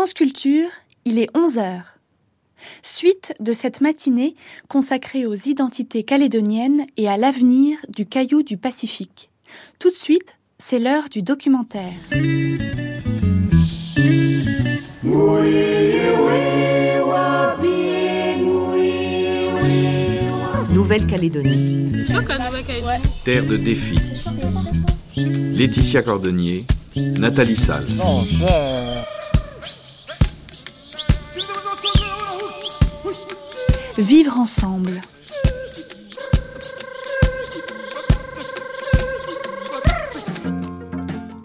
France Culture, il est 11 heures. Suite de cette matinée consacrée aux identités calédoniennes et à l'avenir du caillou du Pacifique. Tout de suite, c'est l'heure du documentaire. Nouvelle-Calédonie. Terre de défi. Laetitia Cordonnier, Nathalie Salle. Vivre ensemble.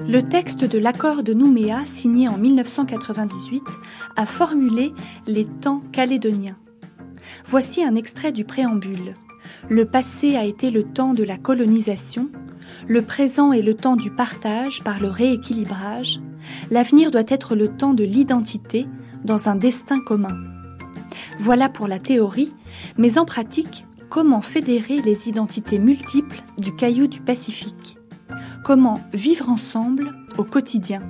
Le texte de l'accord de Nouméa, signé en 1998, a formulé les temps calédoniens. Voici un extrait du préambule. Le passé a été le temps de la colonisation, le présent est le temps du partage par le rééquilibrage, l'avenir doit être le temps de l'identité dans un destin commun. Voilà pour la théorie, mais en pratique, comment fédérer les identités multiples du caillou du Pacifique? Comment vivre ensemble au quotidien?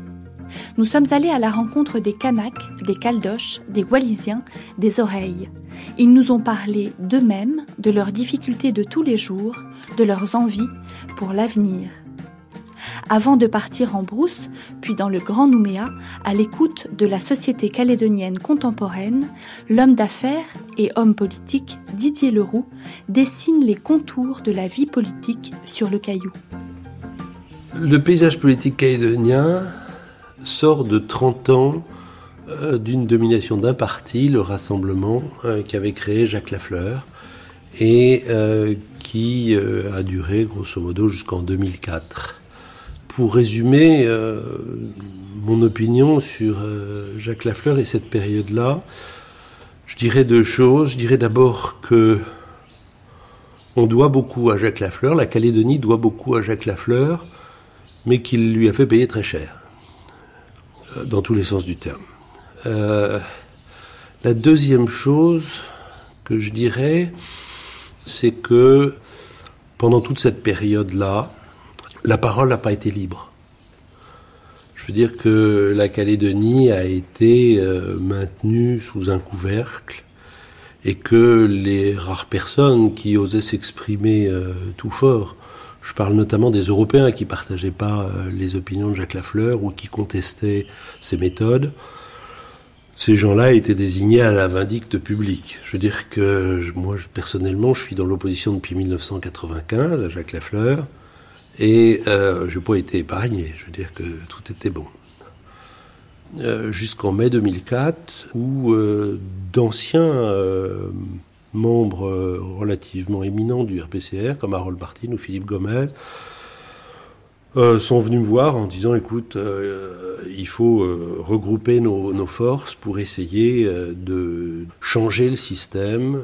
Nous sommes allés à la rencontre des Kanaks, des Caldoches, des Wallisiens, des Oreilles. Ils nous ont parlé d'eux-mêmes, de leurs difficultés de tous les jours, de leurs envies pour l'avenir. Avant de partir en brousse, puis dans le Grand Nouméa, à l'écoute de la société calédonienne contemporaine, l'homme d'affaires et homme politique Didier Leroux dessine les contours de la vie politique sur le caillou. Le paysage politique calédonien sort de 30 ans euh, d'une domination d'un parti, le Rassemblement, euh, qu'avait créé Jacques Lafleur et euh, qui a duré grosso modo jusqu'en 2004. Pour résumer mon opinion sur Jacques Lafleur et cette période-là, je dirais deux choses. Je dirais d'abord que on doit beaucoup à Jacques Lafleur, la Calédonie doit beaucoup à Jacques Lafleur, mais qu'il lui a fait payer très cher, dans tous les sens du terme. Euh, la deuxième chose que je dirais, c'est que pendant toute cette période-là, la parole n'a pas été libre. Je veux dire que la Calédonie a été euh, maintenue sous un couvercle et que les rares personnes qui osaient s'exprimer euh, tout fort, je parle notamment des Européens qui partageaient pas les opinions de Jacques Lafleur ou qui contestaient ses méthodes, ces gens-là étaient désignés à la vindicte publique. Je veux dire que moi, personnellement, je suis dans l'opposition depuis 1995 à Jacques Lafleur, et euh, je n'ai pas été épargné. Je veux dire que tout était bon. Euh, jusqu'en mai 2004, où euh, d'anciens euh, membres relativement éminents du RPCR, comme Harold Martin ou Philippe Gomez, euh, sont venus me voir en disant écoute, euh, il faut euh, regrouper nos, nos, forces pour essayer de changer le système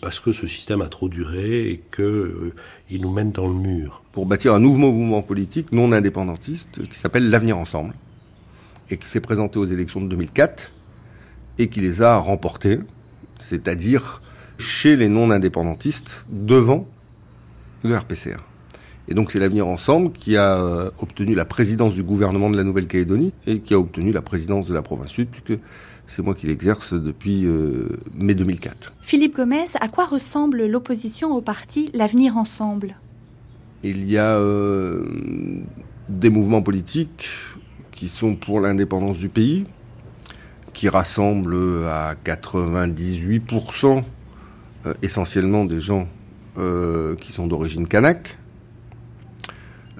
parce que ce système a trop duré et que il nous mène dans le mur. Pour bâtir un nouveau mouvement politique non indépendantiste qui s'appelle l'Avenir Ensemble et qui s'est présenté aux élections de 2004 et qui les a remportées, c'est-à-dire chez les non indépendantistes devant le RPCR. Et donc c'est l'avenir ensemble qui a euh, obtenu la présidence du gouvernement de la Nouvelle-Calédonie et qui a obtenu la présidence de la province sud, puisque c'est moi qui l'exerce depuis euh, mai 2004. Philippe Gomez, à quoi ressemble l'opposition au parti L'Avenir Ensemble? Il y a euh, des mouvements politiques qui sont pour l'indépendance du pays, qui rassemblent à 98% essentiellement des gens qui sont d'origine kanak,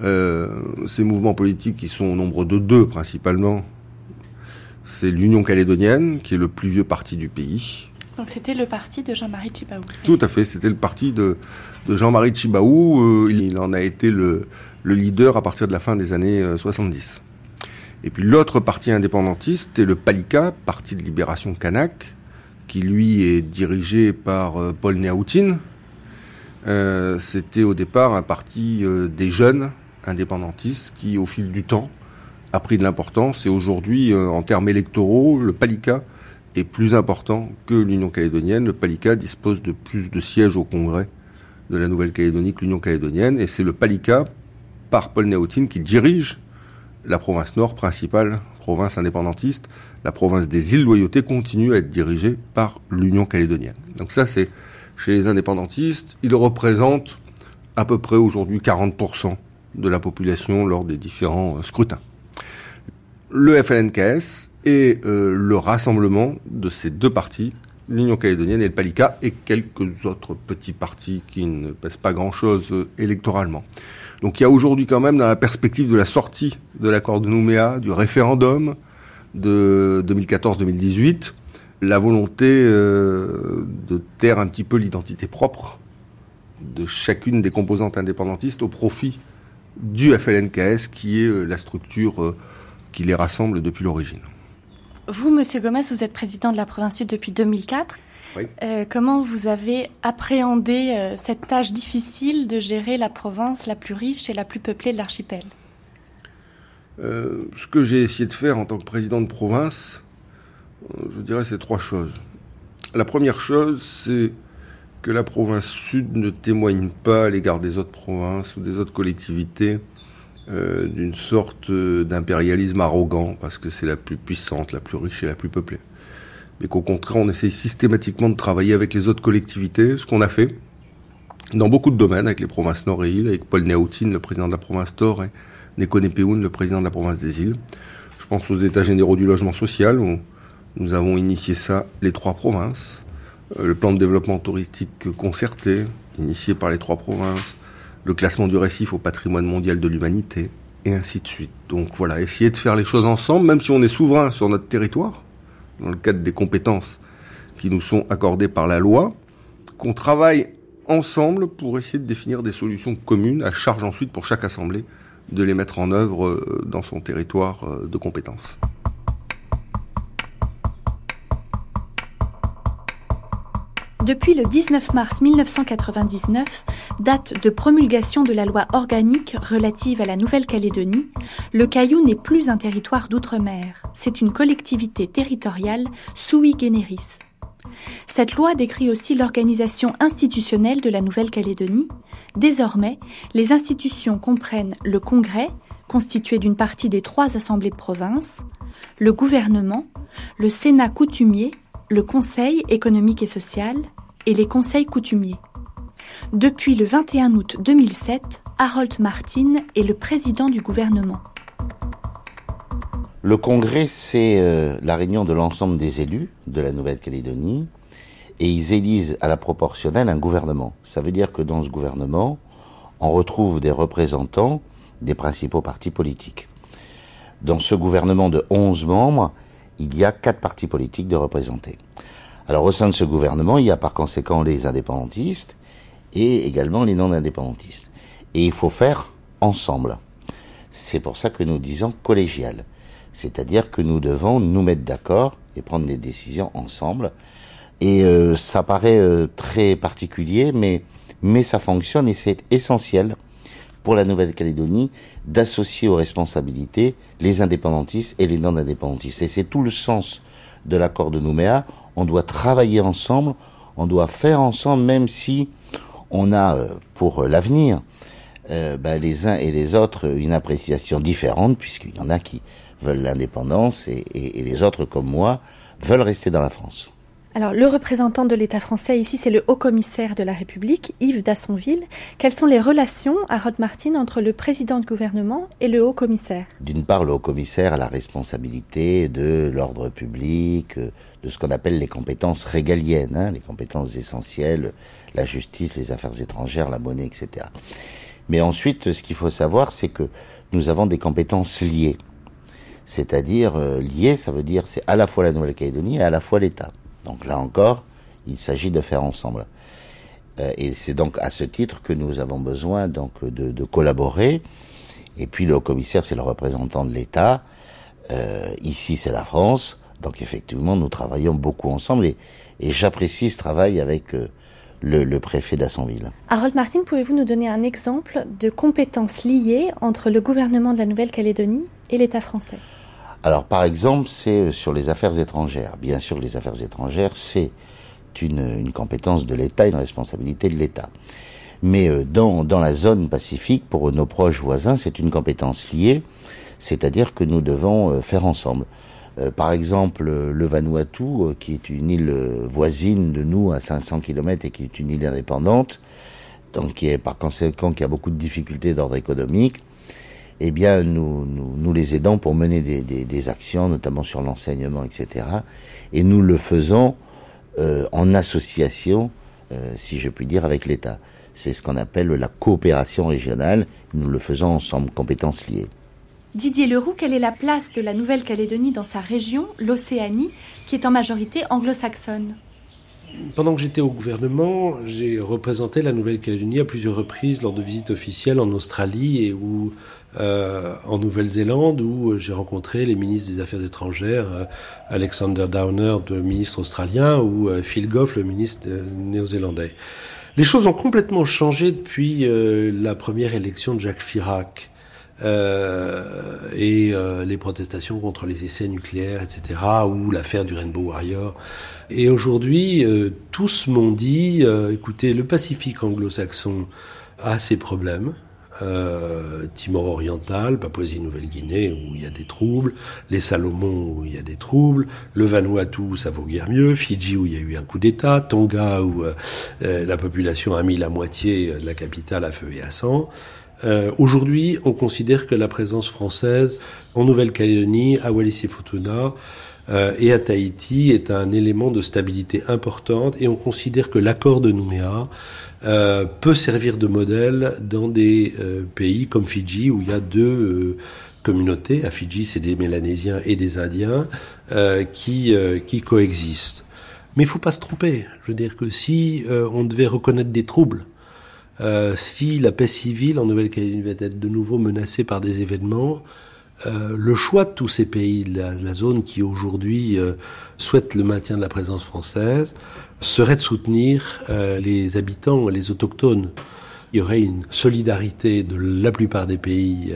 ces mouvements politiques qui sont au nombre de deux principalement, c'est l'Union calédonienne, qui est le plus vieux parti du pays. Donc c'était le parti de Jean-Marie Chibaou. Tout à fait, c'était le parti de, de Jean-Marie Chibaou. Euh, il en a été le, le, leader à partir de la fin des années 70. Euh, Et puis l'autre parti indépendantiste est le PALICA, Parti de Libération Kanak, qui lui est dirigé par Paul Néaoutine. C'était au départ un parti des jeunes indépendantiste qui, au fil du temps, a pris de l'importance. Et aujourd'hui, euh, en termes électoraux, le Palika est plus important que l'Union calédonienne. Le Palika dispose de plus de sièges au Congrès de la Nouvelle-Calédonie que l'Union calédonienne. Et c'est le Palika, par Paul Néotine, qui dirige la province nord, principale province indépendantiste, la province des îles Loyauté continue à être dirigée par l'Union calédonienne. Donc ça, c'est chez les indépendantistes. Ils représentent à peu près aujourd'hui 40% de la population lors des différents euh, scrutins. Le FLNKS est euh, le rassemblement de ces deux partis, l'Union calédonienne et le Palika, et quelques autres petits partis qui ne pèsent pas grand-chose euh, électoralement. Donc il y a aujourd'hui quand même, dans la perspective de la sortie de l'accord de Nouméa, du référendum de 2014-2018, la volonté de taire un petit peu l'identité propre de chacune des composantes indépendantistes au profit du FLNKS, qui est euh, la structure euh, qui les rassemble depuis l'origine. Vous, Monsieur Gomez, vous êtes président de la province sud depuis 2004. Euh, comment vous avez appréhendé cette tâche difficile de gérer la province la plus riche et la plus peuplée de l'archipel? Ce que j'ai essayé de faire en tant que président de province, je dirais, c'est trois choses. La première chose, c'est que la province sud ne témoigne pas à l'égard des autres provinces ou des autres collectivités euh, d'une sorte d'impérialisme arrogant parce que c'est la plus puissante, la plus riche et la plus peuplée. Mais qu'au contraire, on essaye systématiquement de travailler avec les autres collectivités, ce qu'on a fait dans beaucoup de domaines, avec les provinces nord et îles, avec Paul Néautine, le président de la province Nord, et Neko Nepeoun, le président de la province des îles. Je pense aux états généraux du logement social, où nous avons initié ça, les trois provinces. Euh, le plan de développement touristique concerté, initié par les trois provinces, le classement du récif au patrimoine mondial de l'humanité, et ainsi de suite. Donc voilà, essayer de faire les choses ensemble, même si on est souverain sur notre territoire, dans le cadre des compétences qui nous sont accordées par la loi, qu'on travaille ensemble pour essayer de définir des solutions communes, à charge ensuite pour chaque assemblée de les mettre en œuvre euh, dans son territoire euh, de compétences. Depuis le 19 mars 1999, date de promulgation de la loi organique relative à la Nouvelle-Calédonie, le Caillou n'est plus un territoire d'outre-mer, c'est une collectivité territoriale sui generis. Cette loi décrit aussi l'organisation institutionnelle de la Nouvelle-Calédonie. Désormais, les institutions comprennent le Congrès, constitué d'une partie des trois assemblées de province, le gouvernement, le Sénat coutumier, le Conseil économique et social, et les conseils coutumiers. Depuis le 21 août 2007, Harold Martin est le président du gouvernement. Le congrès, c'est euh, la réunion de l'ensemble des élus de la Nouvelle-Calédonie et ils élisent à la proportionnelle un gouvernement. Ça veut dire que dans ce gouvernement, on retrouve des représentants des principaux partis politiques. Dans ce gouvernement de 11 membres, il y a quatre partis politiques de représentés. Alors au sein de ce gouvernement, il y a par conséquent les indépendantistes et également les non-indépendantistes. Et il faut faire ensemble. C'est pour ça que nous disons collégial. C'est-à-dire que nous devons nous mettre d'accord et prendre des décisions ensemble. Et euh, ça paraît euh, très particulier, mais, mais ça fonctionne et c'est essentiel pour la Nouvelle-Calédonie d'associer aux responsabilités les indépendantistes et les non-indépendantistes. Et c'est tout le sens de l'accord de Nouméa on doit travailler ensemble, on doit faire ensemble, même si on a euh, pour l'avenir euh, ben, les uns et les autres une appréciation différente, puisqu'il y en a qui veulent l'indépendance et les autres, comme moi, veulent rester dans la France. Alors, le représentant de l'État français ici, c'est le haut-commissaire de la République, Yves Dassonville. Quelles sont les relations à Rod-Martin entre le président de gouvernement et le haut-commissaire? D'une part, le haut-commissaire a la responsabilité de l'ordre public, euh, de ce qu'on appelle les compétences régaliennes, hein, les compétences essentielles, la justice, les affaires étrangères, la monnaie, etc. Mais ensuite, ce qu'il faut savoir, c'est que nous avons des compétences liées. C'est-à-dire, euh, liées, ça veut dire c'est à la fois la Nouvelle-Calédonie et à la fois l'État. Donc là encore, il s'agit de faire ensemble. Euh, et c'est donc à ce titre que nous avons besoin donc de, collaborer. Et puis le commissaire, c'est le représentant de l'État. Euh, ici, c'est la France. Donc effectivement, nous travaillons beaucoup ensemble et, j'apprécie ce travail avec euh, le, le, préfet d'Assonville. Harold Martin, pouvez-vous nous donner un exemple de compétences liées entre le gouvernement de la Nouvelle-Calédonie et l'État français? Alors par exemple, c'est euh, sur les affaires étrangères. Bien sûr, les affaires étrangères, c'est une, compétence de l'État, une responsabilité de l'État. Mais euh, dans, dans la zone pacifique, pour nos proches voisins, c'est une compétence liée, c'est-à-dire que nous devons euh, faire ensemble. Par exemple, le Vanuatu, qui est une île voisine de nous à 500 km et qui est une île indépendante, donc qui est par conséquent qui a beaucoup de difficultés d'ordre économique, eh bien, nous, nous, nous, les aidons pour mener des, des, des actions, notamment sur l'enseignement, etc. Et nous le faisons euh, en association, euh, si je puis dire, avec l'État. C'est ce qu'on appelle la coopération régionale. Nous le faisons ensemble, compétences liées. Didier Leroux, quelle est la place de la Nouvelle-Calédonie dans sa région, l'Océanie, qui est en majorité anglo-saxonne? Pendant que j'étais au gouvernement, j'ai représenté la Nouvelle-Calédonie à plusieurs reprises lors de visites officielles en Australie et ou euh, en Nouvelle-Zélande où j'ai rencontré les ministres des Affaires étrangères, euh, Alexander Downer, le ministre australien, ou euh, Phil Goff, le ministre néo-zélandais. Les choses ont complètement changé depuis la première élection de Jacques Chirac. Euh, et euh, les protestations contre les essais nucléaires, etc., ou l'affaire du Rainbow Warrior. Et aujourd'hui, euh, tous m'ont dit, écoutez, le Pacifique anglo-saxon a ses problèmes. Timor oriental, Papouasie-Nouvelle-Guinée où il y a des troubles, les Salomon où il y a des troubles, le Vanuatu où ça vaut guère mieux, Fidji où il y a eu un coup d'État, Tonga où la population a mis la moitié de la capitale à feu et à sang. Euh, Aujourd'hui, on considère que la présence française en Nouvelle-Calédonie, à Wallis et Futuna euh, et à Tahiti est un élément de stabilité importante et on considère que l'accord de Nouméa euh, peut servir de modèle dans des euh, pays comme Fidji où il y a deux communautés. À Fidji, c'est des Mélanésiens et des Indiens qui, qui coexistent. Mais il faut pas se tromper. Je veux dire que si on devait reconnaître des troubles, si la paix civile en Nouvelle-Calédonie va être de nouveau menacée par des événements, euh, le choix de tous ces pays de la, zone qui aujourd'hui euh, souhaitent le maintien de la présence française serait de soutenir les habitants, les autochtones. Il y aurait une solidarité de la plupart des pays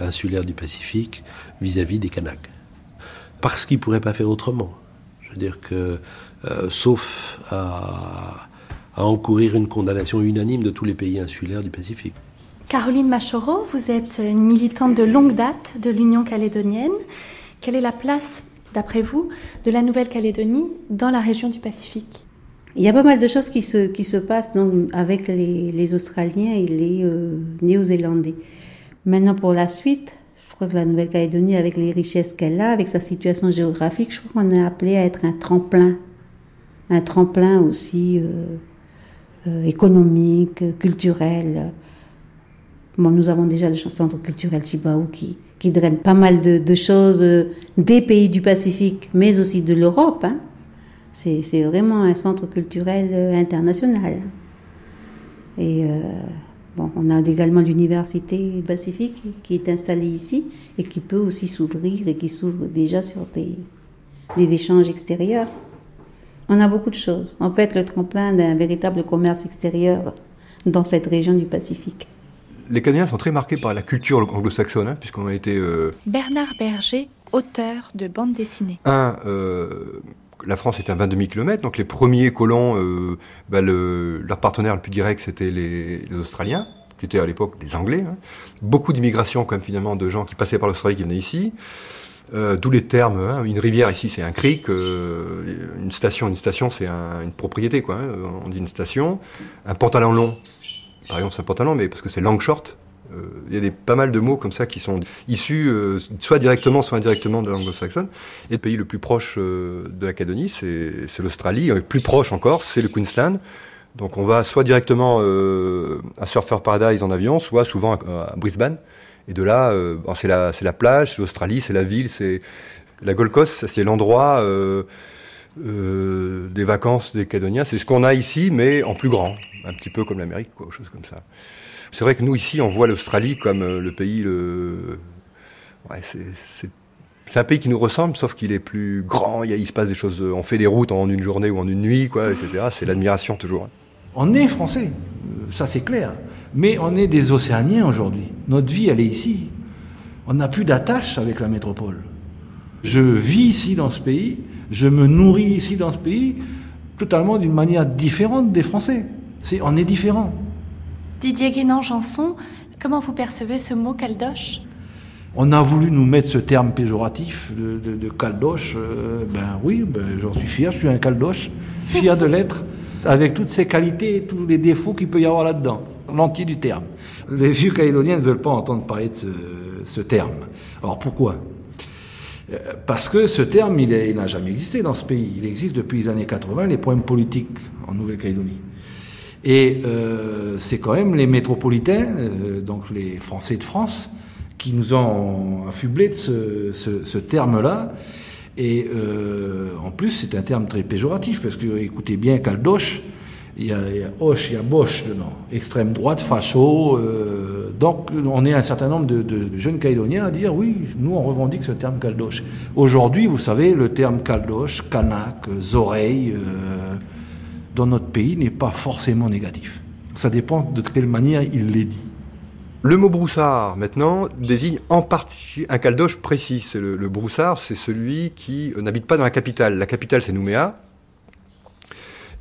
insulaires du Pacifique vis-à-vis des Kanaks. Parce qu'ils ne pourraient pas faire autrement. Je veux dire que, sauf à encourir une condamnation unanime de tous les pays insulaires du Pacifique. Caroline Machoro, vous êtes une militante de longue date de l'Union calédonienne. Quelle est la place, d'après vous, de la Nouvelle-Calédonie dans la région du Pacifique? Il y a pas mal de choses qui se, qui se passent donc, avec les, Australiens et les euh, Néo-Zélandais. Maintenant, pour la suite, je crois que la Nouvelle-Calédonie, avec les richesses qu'elle a, avec sa situation géographique, je crois qu'on est appelé à être un tremplin. Un tremplin aussi. Euh, euh, économique, culturel. Bon, nous avons déjà le centre culturel Chibaou qui, qui draine pas mal de, choses euh, des pays du Pacifique, mais aussi de l'Europe. Hein. C'est vraiment un centre culturel euh, international. Et bon, on a également l'université Pacifique qui est installée ici et qui peut aussi s'ouvrir et qui s'ouvre déjà sur des, des échanges extérieurs. On a beaucoup de choses. On peut être le tremplin d'un véritable commerce extérieur dans cette région du Pacifique. Les Canadiens sont très marqués par la culture anglo-saxonne, hein, puisqu'on a été... Euh, Bernard Berger, auteur de bande dessinée. Un, euh, la France est à 22 km, donc les premiers colons, euh, bah, leur partenaire le plus direct, c'était les, Australiens, qui étaient à l'époque des Anglais. Hein. Beaucoup d'immigration, quand même, finalement, de gens qui passaient par l'Australie, qui venaient ici. Euh, D'où les termes. Hein. Une rivière ici, c'est un creek. Euh, une station, une station, c'est un, une propriété, quoi. Hein. On dit une station. Un pantalon long, par exemple, c'est pantalon, mais parce que c'est long short. Euh, il y a des, pas mal de mots comme ça qui sont issus euh, soit directement, soit indirectement de l'anglo-saxonne. Et le pays le plus proche euh, de la Calédonie, c'est l'Australie. Plus proche encore, c'est le Queensland. Donc on va soit directement à Surfer Paradise en avion, soit souvent à Brisbane. Et de là, c'est la, la, plage, c'est l'Australie, c'est la ville, c'est la Gold Coast, c'est l'endroit euh, des vacances des Calédoniens. C'est ce qu'on a ici, mais en plus grand, un petit peu comme l'Amérique, quoi, chose comme ça. C'est vrai que nous ici, on voit l'Australie comme euh, le pays. C'est un pays qui nous ressemble, sauf qu'il est plus grand. Il, il, se passe des choses. On fait des routes en une journée ou en une nuit, quoi, etc. C'est l'admiration toujours. Hein. On est français, ça c'est clair. Mais on est des Océaniens aujourd'hui. Notre vie, elle est ici. On n'a plus d'attache avec la métropole. Je vis ici dans ce pays, je me nourris ici dans ce pays, totalement d'une manière différente des Français. C'est, on est différents. Didier Guénan-Janson, comment vous percevez ce mot caldoche? On a voulu nous mettre ce terme péjoratif de, de, de caldoche. euh, ben oui, ben, j'en suis fier, je suis un caldoche, fier de l'être, avec toutes ses qualités et tous les défauts qu'il peut y avoir là-dedans, l'entier du terme. Les vieux calédoniens ne veulent pas entendre parler de ce, ce terme. Alors pourquoi? Parce que ce terme, il n'a jamais existé dans ce pays. Il existe depuis les années 80, les problèmes politiques en Nouvelle-Calédonie. Et euh, c'est quand même les métropolitains, euh, donc les Français de France, qui nous ont affublés de ce, terme-là. Et euh, en plus, c'est un terme très péjoratif, parce que écoutez bien, Caldoche, il y a, il Hoche, il y a Bosch dedans, extrême droite, facho. Donc on est un certain nombre de, jeunes calédoniens à dire oui, nous on revendique ce terme Caldoche. Aujourd'hui, vous savez, le terme Caldoche, Kanak, Zoreille, euh, dans notre pays n'est pas forcément négatif. Ça dépend de quelle manière il l'est dit. Le mot broussard, maintenant, désigne en particulier un caldoche précis. Le broussard, c'est celui qui euh, n'habite pas dans la capitale. La capitale, c'est Nouméa.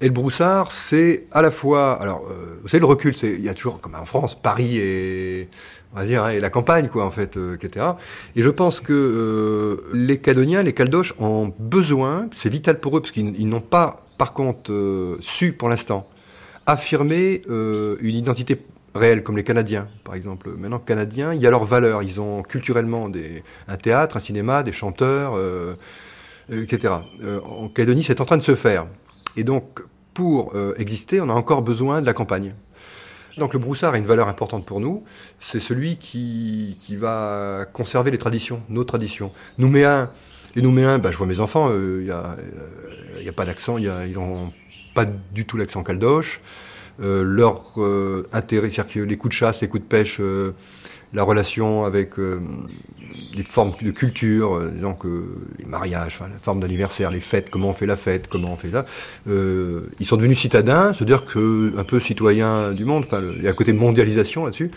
Et le broussard, c'est à la fois. Alors, euh, vous savez, le recul, c'est il y a toujours, comme en France, Paris et. On va dire, hein, et la campagne, quoi, en fait, euh, etc. Et je pense que euh, les Cadoniens, les Caldoches ont besoin, c'est vital pour eux, parce qu'ils ils n'ont pas, par contre, su pour l'instant affirmer une identité réelle, comme les Canadiens, par exemple. Maintenant, Canadiens, il y a leurs valeurs. Ils ont culturellement des, un théâtre, un cinéma, des chanteurs, etc. En Calédonie, c'est en train de se faire. Et donc, pour euh, exister, on a encore besoin de la campagne. Donc le broussard a une valeur importante pour nous. C'est celui qui, qui va conserver les traditions, nos traditions. Nouméens, les Nouméens, bah, je vois mes enfants, il n'y a, euh, a pas d'accent, y a- ils n'ont pas du tout l'accent caldoche. Euh, leur euh, intérêt, c'est-à-dire que les coups de chasse, les coups de pêche, euh, la relation avec les formes de culture, euh, disons que les mariages, enfin, la forme d'anniversaire, les fêtes, comment on fait la fête, comment on fait ça. Euh, ils sont devenus citadins, c'est-à-dire que un peu citoyens du monde. Enfin, il y a un côté mondialisation là-dessus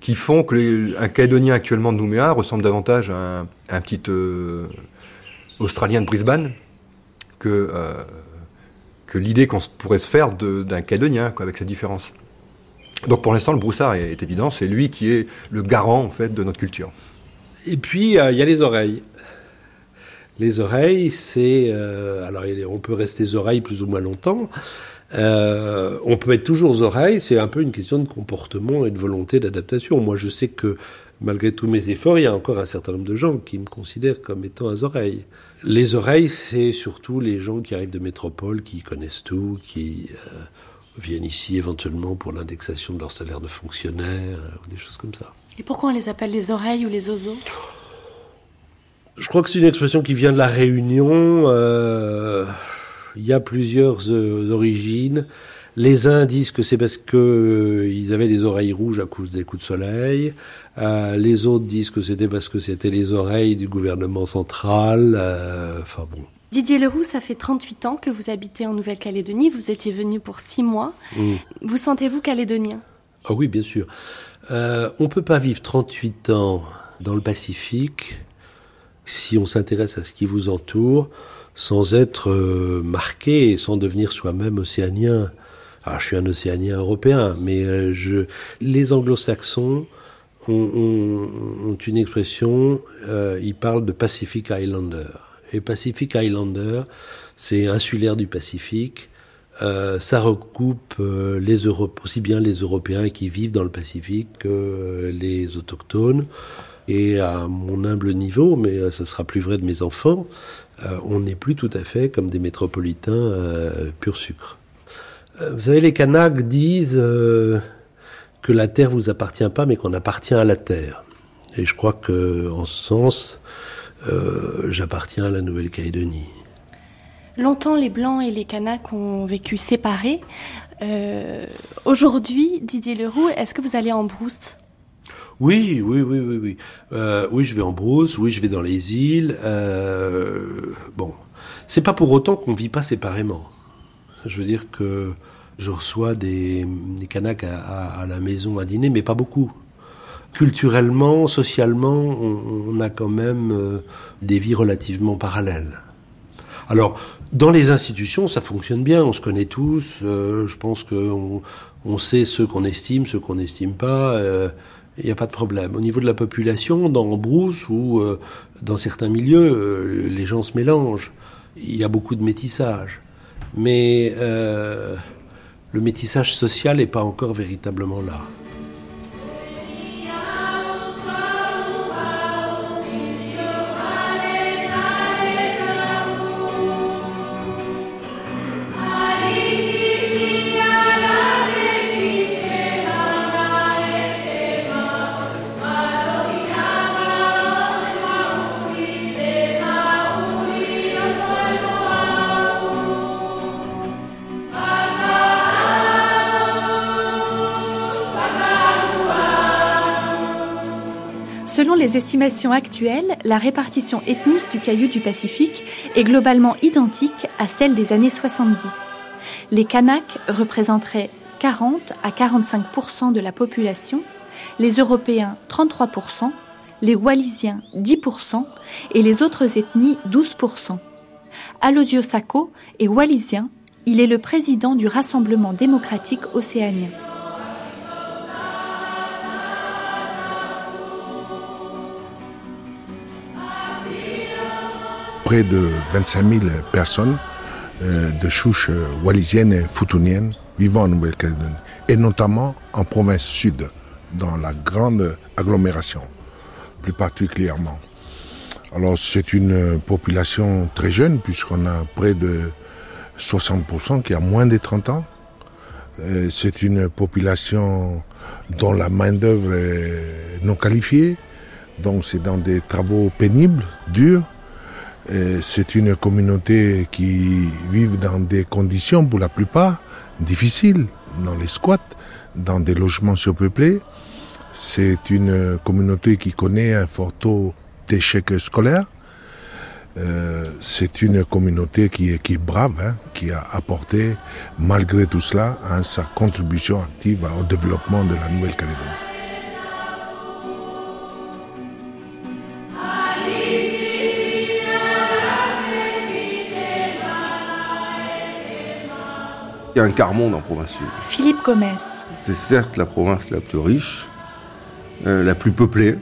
qui font que les- un Calédonien actuellement de Nouméa ressemble davantage à un, petit euh, Australien de Brisbane que que l'idée qu'on pourrait se faire d'un Calédonien, avec cette différence. Donc pour l'instant, le broussard est, est évident, c'est lui qui est le garant en fait de notre culture. Et puis, euh, il y a les oreilles. Les oreilles, c'est... euh, alors, on peut rester oreilles plus ou moins longtemps. Euh, on peut être toujours oreilles, c'est un peu une question de comportement et de volonté d'adaptation. Moi, je sais que malgré tous mes efforts, il y a encore un certain nombre de gens qui me considèrent comme étant aux oreilles. Les oreilles, c'est surtout les gens qui arrivent de métropole, qui connaissent tout, qui euh, viennent ici éventuellement pour l'indexation de leur salaire de fonctionnaire, euh, ou des choses comme ça. Et pourquoi on les appelle les oreilles ou les oiseaux? Je crois que c'est une expression qui vient de la Réunion. euh, Il y a plusieurs euh, origines. Les uns disent que c'est parce que euh, ils avaient les oreilles rouges à cause des coups de soleil. Euh, les autres disent que c'était parce que c'était les oreilles du gouvernement central. Enfin bon. Didier Leroux, ça fait 38 ans que vous habitez en Nouvelle-Calédonie. Vous étiez venu pour 6 mois. Mm. Vous sentez-vous calédonien? Ah oui, bien sûr. Euh, on peut pas vivre 38 ans dans le Pacifique si on s'intéresse à ce qui vous entoure sans être euh, marqué sans devenir soi-même océanien. Alors, je suis un océanien européen, mais euh, je, les anglo-saxons ont, ont- ont une expression, euh, ils parlent de Pacific Islander. Et Pacific Islander, c'est insulaire du Pacifique. Euh, ça recoupe euh, les Euro- aussi bien les Européens qui vivent dans le Pacifique que euh, les autochtones. Et à mon humble niveau, mais euh, ce sera plus vrai de mes enfants, on n'est plus tout à fait comme des métropolitains pur sucre. Vous savez, les Kanaks disent que la terre vous appartient pas, mais qu'on appartient à la terre. Et je crois que, en ce sens, j'appartiens à la Nouvelle-Calédonie. Longtemps, les Blancs et les Kanaks ont vécu séparés. Euh, Aujourd'hui, Didier Leroux, est-ce que vous allez en brousse? Oui, oui, oui, oui, oui. Euh, oui, je vais en brousse, oui, je vais dans les îles. Euh, bon, c'est pas pour autant qu'on vit pas séparément. Je veux dire que je reçois des, des Kanaks à, la maison à dîner, mais pas beaucoup. Culturellement, socialement, on, on a quand même des vies relativement parallèles. Alors, dans les institutions, ça fonctionne bien, on se connaît tous. euh, je pense qu'on on sait ceux qu'on estime, ceux qu'on n'estime pas. euh, il n'y a pas de problème. Au niveau de la population, dans Brousse ou euh, dans certains milieux, euh, les gens se mélangent. Il y a beaucoup de métissage. Mais euh, le métissage social n'est pas encore véritablement là. Estimations actuelles, la répartition ethnique du caillou du Pacifique est globalement identique à celle des années 70. Les Kanaks représenteraient 40 à 45% de la population, les Européens 33% les Wallisiens 10% et les autres ethnies 12% Alosio Sacco est wallisien, il est le président du Rassemblement démocratique océanien. Près de 25 000 personnes euh, de chouches wallisiennes et futuniennes vivant en Nouvelle-Calédonie, et notamment en province sud, dans la grande agglomération, plus particulièrement. Alors c'est une population très jeune, puisqu'on a près de 60% qui a moins de 30 ans. Euh, c'est une population dont la main-d'œuvre est non qualifiée, donc c'est dans des travaux pénibles, durs, c'est une communauté qui vit dans des conditions, pour la plupart, difficiles, dans les squats, dans des logements surpeuplés. C'est une communauté qui connaît un fort taux d'échec scolaire. Euh, c'est une communauté qui est, qui est brave, hein, qui a apporté, malgré tout cela, sa contribution active au développement de la Nouvelle-Calédonie. Il y a un quart monde en province sud. Philippe Gomez. C'est certes la province la plus riche, euh, la plus peuplée,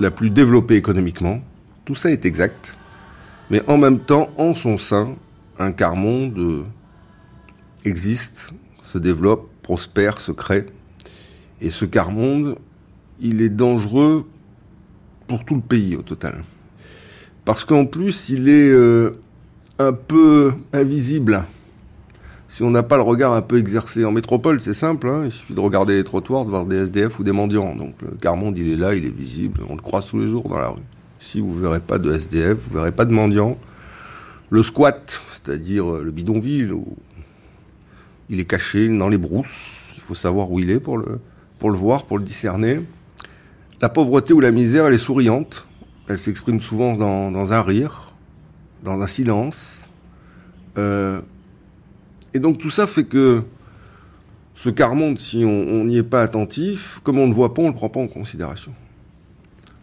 la plus développée économiquement. Tout ça est exact. Mais en même temps, en son sein, un quart monde euh, existe, se développe, prospère, se crée. Et ce quart monde, il est dangereux pour tout le pays au total. Parce qu'en plus, il est euh, un peu invisible si on n'a pas le regard un peu exercé. En métropole, c'est simple, hein, il suffit de regarder les trottoirs, de voir des SDF ou des mendiants. Donc le Carmonde, il est là, il est visible, on le croise tous les jours dans la rue. Ici, vous ne verrez pas de SDF, vous ne verrez pas de mendiants. Le squat, c'est-à-dire euh, le bidonville, il est caché dans les brousses, il faut savoir où il est pour le, pour le voir, pour le discerner. La pauvreté ou la misère, elle est souriante, elle s'exprime souvent dans, dans, un rire, dans un silence. Euh, et donc tout ça fait que ce quart-monde, si on n'y est pas attentif, comme on ne le voit pas, on ne le prend pas en considération.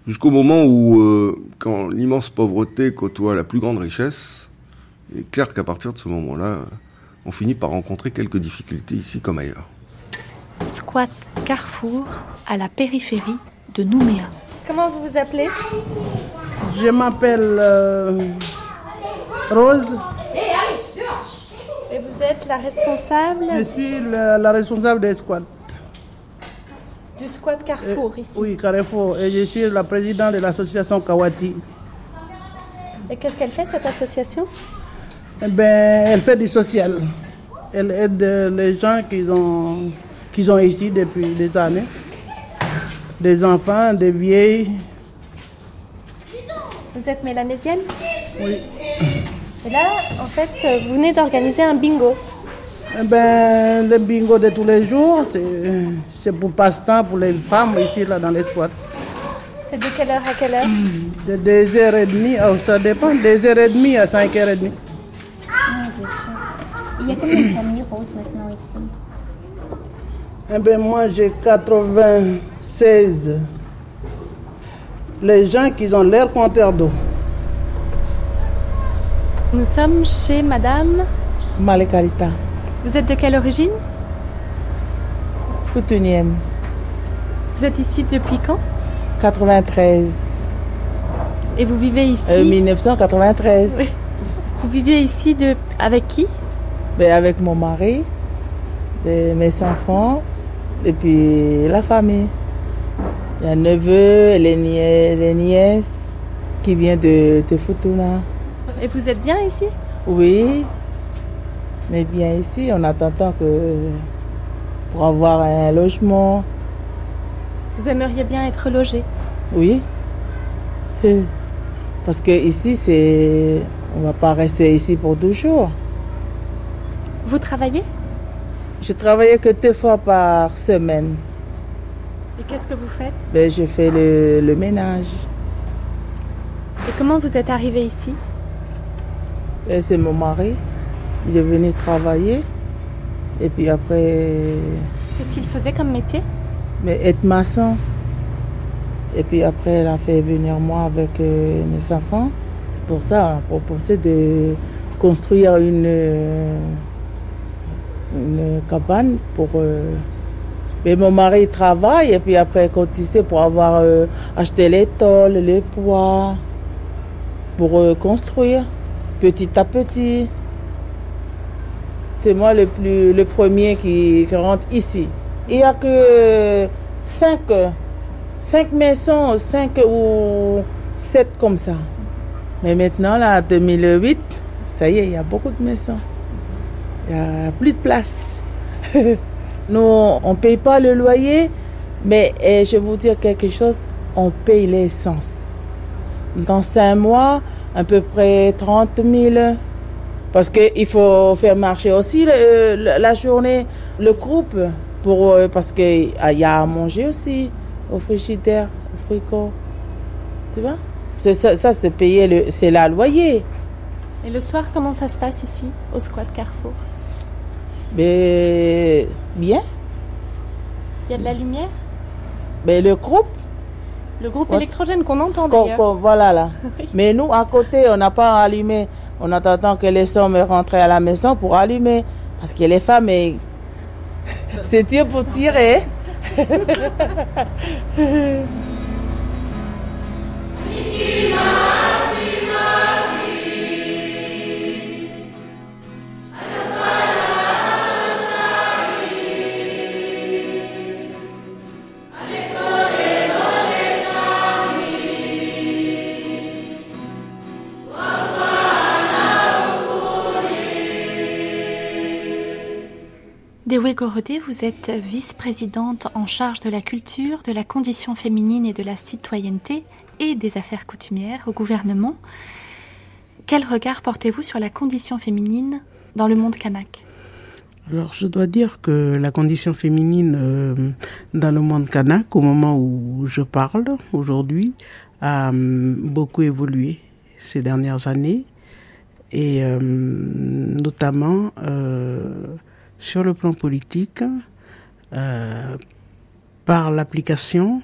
Jusqu'au moment où, euh, quand l'immense pauvreté côtoie la plus grande richesse, il est clair qu'à partir de ce moment-là, on finit par rencontrer quelques difficultés ici comme ailleurs. Squat Carrefour à la périphérie de Nouméa. Comment vous vous appelez? Je m'appelle euh, Rose. Vous êtes la responsable Je suis la, responsable des squats. Du squat Carrefour ici Oui, Carrefour. Et je suis la présidente de l'association Kawati. Et qu'est-ce qu'elle fait cette association? Eh ben, Elle fait du social. Elle aide les gens qui sont, qui sont ici depuis des années. Des enfants, des vieilles. Vous êtes mélanésienne? Oui. Et là, en fait, vous venez d'organiser un bingo. Eh ben, le bingo de tous les jours, c'est pour passe-temps pour les femmes ici, là, dans les squats. C'est de quelle heure à quelle heure De 2h30, oh, ça dépend, 2h30 à 5h30. Ah, bien sûr. Il y a combien de familles roses maintenant ici Eh ben, moi, j'ai 96. Les gens qui ont l'air compteur d'eau. Nous sommes chez Madame Malekarita. Vous êtes de quelle origine? Futunienne. Vous êtes ici depuis quand? 93. Et vous vivez ici? Euh, 1993. Oui. Vous vivez ici de... avec qui? Ben, avec mon mari, de- mes enfants, et puis la famille. Il y a un neveu, les, nièces qui viennent de, de Futuna. Et vous êtes bien ici? Oui, mais bien ici, on attend tant que pour avoir un logement. Vous aimeriez bien être logé? Oui. Parce que ici, c'est. On va pas rester ici pour toujours. Vous travaillez? Je travaillais que deux fois par semaine. Et qu'est-ce que vous faites? Ben, je fais le, le ménage. Et comment vous êtes arrivé ici? Ben, c'est mon mari. Il est venu travailler. Et puis après, Qu'est-ce qu'il faisait comme métier? mais être maçon. Et puis après, elle a fait venir moi avec euh, mes enfants. C'est pour ça qu'on a proposé de construire une, euh, une cabane pour. euh, Mais mon mari travaille et puis après, cotiser pour avoir acheté les tôles, les poids, pour construire petit à petit. C'est moi le, plus, le premier qui, rentre ici. Il n'y a que cinq, cinq maisons, cinq ou sept comme ça. Mais maintenant, là, 2008, ça y est, il y a beaucoup de maisons. Il n'y a plus de place. Nous, on ne paye pas le loyer, mais eh, je vais vous dire quelque chose, on paye l'essence. Dans cinq mois, à peu près 30 000. Parce qu'il faut faire marcher aussi le- le- la journée, le groupe, pour, euh, parce qu'il y a à manger aussi au frigidaire, au frigo. Tu vois? C'est ça, ça c'est payer, le, c'est la loyer. Et le soir, comment ça se passe ici, au squat Carrefour? Mais bien. Il y a de la lumière? Mais le groupe, Le groupe électrogène qu'on entend voilà là. Oui. Mais nous, à côté, on n'a pas allumé. On attend que les hommes rentrent à la maison pour allumer. Parce que les femmes, c'est Dieu pour tirer. Vous êtes vice-présidente en charge de la culture, de la condition féminine et de la citoyenneté et des affaires coutumières au gouvernement. Quel regard portez-vous sur la condition féminine dans le monde kanak? Alors, je dois dire que la condition féminine euh, dans le monde kanak, au moment où je parle aujourd'hui, a hum, beaucoup évolué ces dernières années, et euh, notamment euh, sur le plan politique, euh, par l'application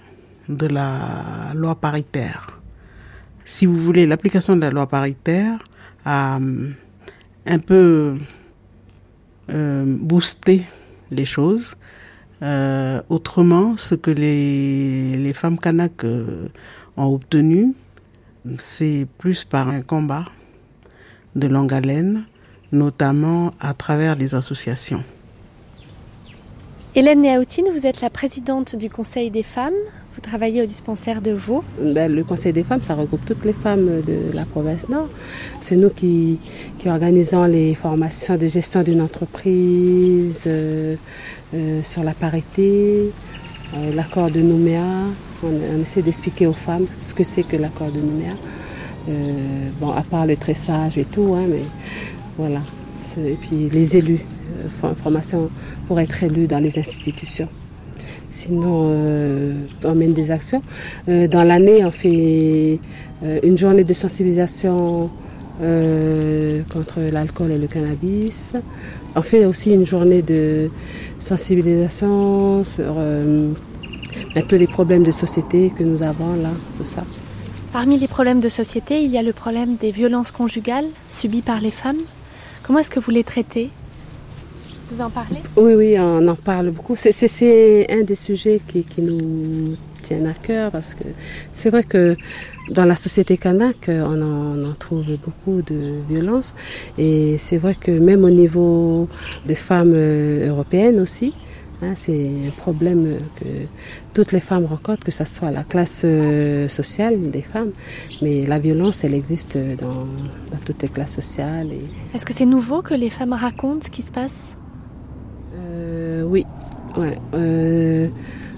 de la loi paritaire. Si vous voulez, l'application de la loi paritaire a hum, un peu euh, booster les choses. Euh, autrement, ce que les, femmes kanak euh, ont obtenu, c'est plus par un combat de longue haleine, notamment à travers les associations. Hélène Néaoutine, vous êtes la présidente du Conseil des femmes. Vous travaillez au dispensaire de Vaud. Ben, le Conseil des femmes, ça regroupe toutes les femmes de la province Nord. C'est nous qui, qui organisons les formations de gestion d'une entreprise, euh, euh, sur la parité, euh, l'accord de Nouméa. On, on essaie d'expliquer aux femmes ce que c'est que l'accord de Nouméa. Euh, bon, à part le tressage et tout, hein, mais voilà. Et puis les élus, euh, for- formation pour être élus dans les institutions. Sinon, euh, on mène des actions. Euh, dans l'année, on fait une journée de sensibilisation contre l'alcool et le cannabis. On fait aussi une journée de sensibilisation sur ben, tous les problèmes de société que nous avons là, tout ça. Parmi les problèmes de société, il y a le problème des violences conjugales subies par les femmes. Comment est-ce que vous les traitez? Vous en parlez? Oui, oui, on en parle beaucoup. C'est un des sujets qui, nous tiennent à cœur parce que c'est vrai que dans la société kanak, on en, on en trouve beaucoup de violences. Et c'est vrai que même au niveau des femmes euh, européennes aussi, Hein, c'est un problème que toutes les femmes rencontrent, que ce soit la classe euh, sociale des femmes. Mais la violence, elle existe dans, toutes les classes sociales. Est-ce que c'est nouveau que les femmes racontent ce qui se passe? Euh, Oui. Ouais. Euh,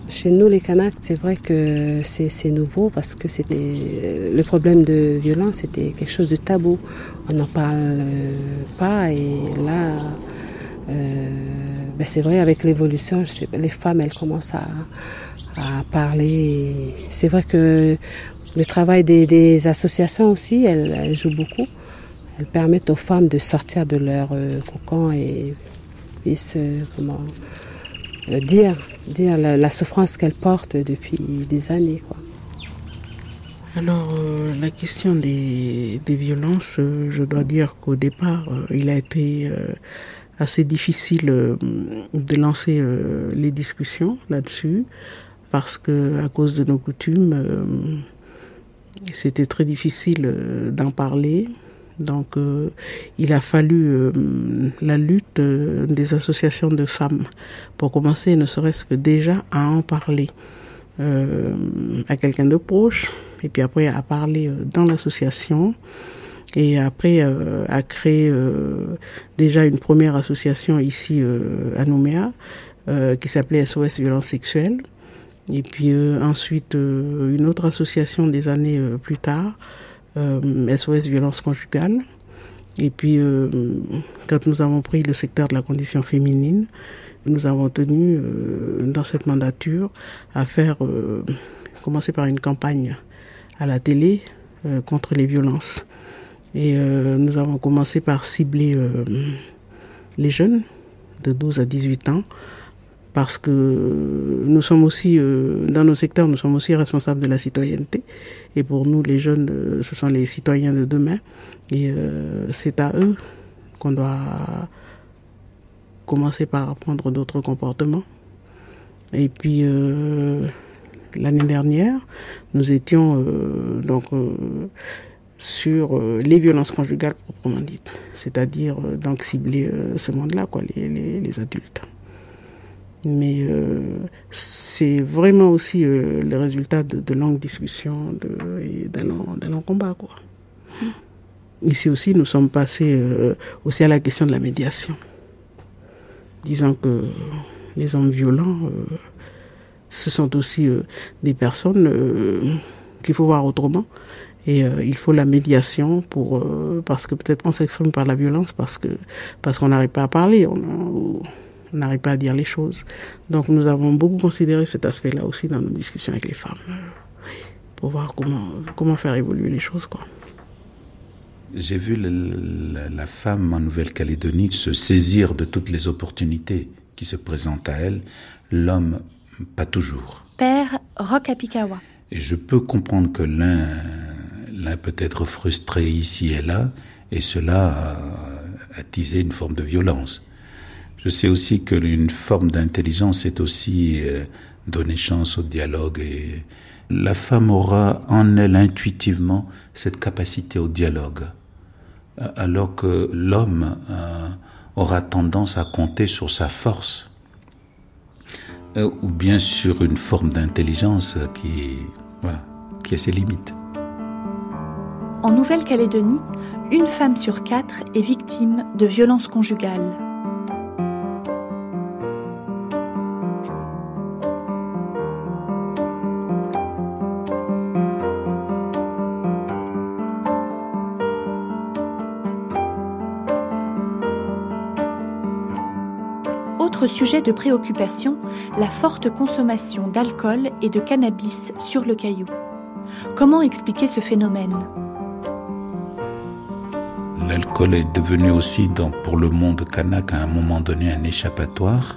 chez nous, les Kanaks, c'est vrai que c'est nouveau parce que c'était le problème de violence, c'était quelque chose de tabou. On n'en parle pas et là, euh, ben c'est vrai, avec l'évolution, les femmes, elles commencent à, à parler. C'est vrai que le travail des, associations aussi, elles, jouent beaucoup. Elles permettent aux femmes de sortir de leur euh, cocon et puissent euh, comment, euh, dire, dire la, souffrance qu'elles portent depuis des années. Alors, la question des, des violences, je dois dire qu'au départ, il a été assez difficile de lancer les discussions là-dessus parce que à cause de nos coutumes, euh, c'était très difficile d'en parler. Donc, il a fallu la lutte des associations de femmes pour commencer, ne serait-ce que déjà à en parler à quelqu'un de proche, et puis après à parler dans l'association et après euh, créé euh, déjà une première association ici euh, à Nouméa euh, qui s'appelait SOS Violence Sexuelle. Et puis euh, ensuite euh, une autre association des années euh, plus tard, SOS Violence Conjugale. Et puis quand nous avons pris le secteur de la condition féminine, nous avons tenu dans cette mandature à faire commencer par une campagne à la télé contre les violences. Et nous avons commencé par cibler les jeunes de 12 à 18 ans parce que nous sommes aussi, euh, dans nos secteurs, nous sommes aussi responsables de la citoyenneté. Et pour nous, les jeunes, euh, ce sont les citoyens de demain. Et euh, c'est à eux qu'on doit commencer par apprendre d'autres comportements. Et puis, euh, l'année dernière, nous étions euh, donc... Euh, sur les violences conjugales proprement dites, c'est-à-dire euh, donc cibler euh, ce monde-là, quoi, les, les, les, adultes. Mais euh, c'est vraiment aussi euh, le résultat de, longues discussions de, et d'un long, combat, quoi. Ici aussi, nous sommes passés euh, aussi à la question de la médiation, disant que les hommes violents, ce sont aussi des personnes qu'il faut voir autrement. Et il faut la médiation pour parce que peut-être on s'exprime par la violence parce que parce qu'on n'arrive pas à parler, n'arrive pas à dire les choses. Donc nous avons beaucoup considéré cet aspect-là aussi dans nos discussions avec les femmes, pour voir comment comment faire évoluer les choses quoi. J'ai vu le, la, la femme en Nouvelle-Calédonie se saisir de toutes les opportunités qui se présentent à elle, l'homme pas toujours. Père Roch Apikawa. Et je peux comprendre que l'un l'un peut être frustré ici et là, et cela a attisé une forme de violence. Je sais aussi que une forme d'intelligence est aussi euh, donner chance au dialogue la femme aura en elle intuitivement cette capacité au dialogue, alors que l'homme euh, aura tendance à compter sur sa force euh, ou bien sur une forme d'intelligence qui, voilà, qui a ses limites. En Nouvelle-Calédonie, une femme sur quatre est victime de violences conjugales. Autre sujet de préoccupation, la forte consommation d'alcool et de cannabis sur le caillou. Comment expliquer ce phénomène? L'alcool est devenu aussi, dans, pour le monde kanak, à un moment donné, un échappatoire.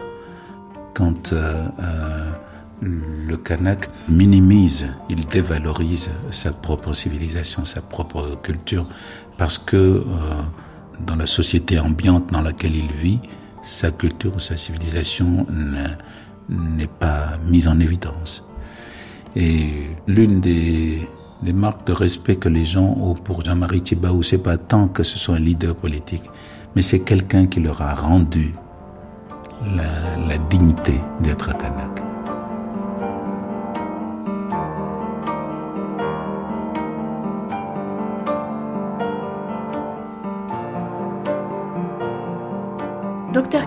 Quand euh, euh, le kanak minimise, il dévalorise sa propre civilisation, sa propre culture, parce que euh, dans la société ambiante dans laquelle il vit, sa culture ou sa civilisation n'est pas mise en évidence. Et l'une des, marques de respect que les gens ont pour Jean-Marie Thibaou, c'est pas tant que ce soit un leader politique, mais c'est quelqu'un qui leur a rendu la, la dignité d'être Kanak.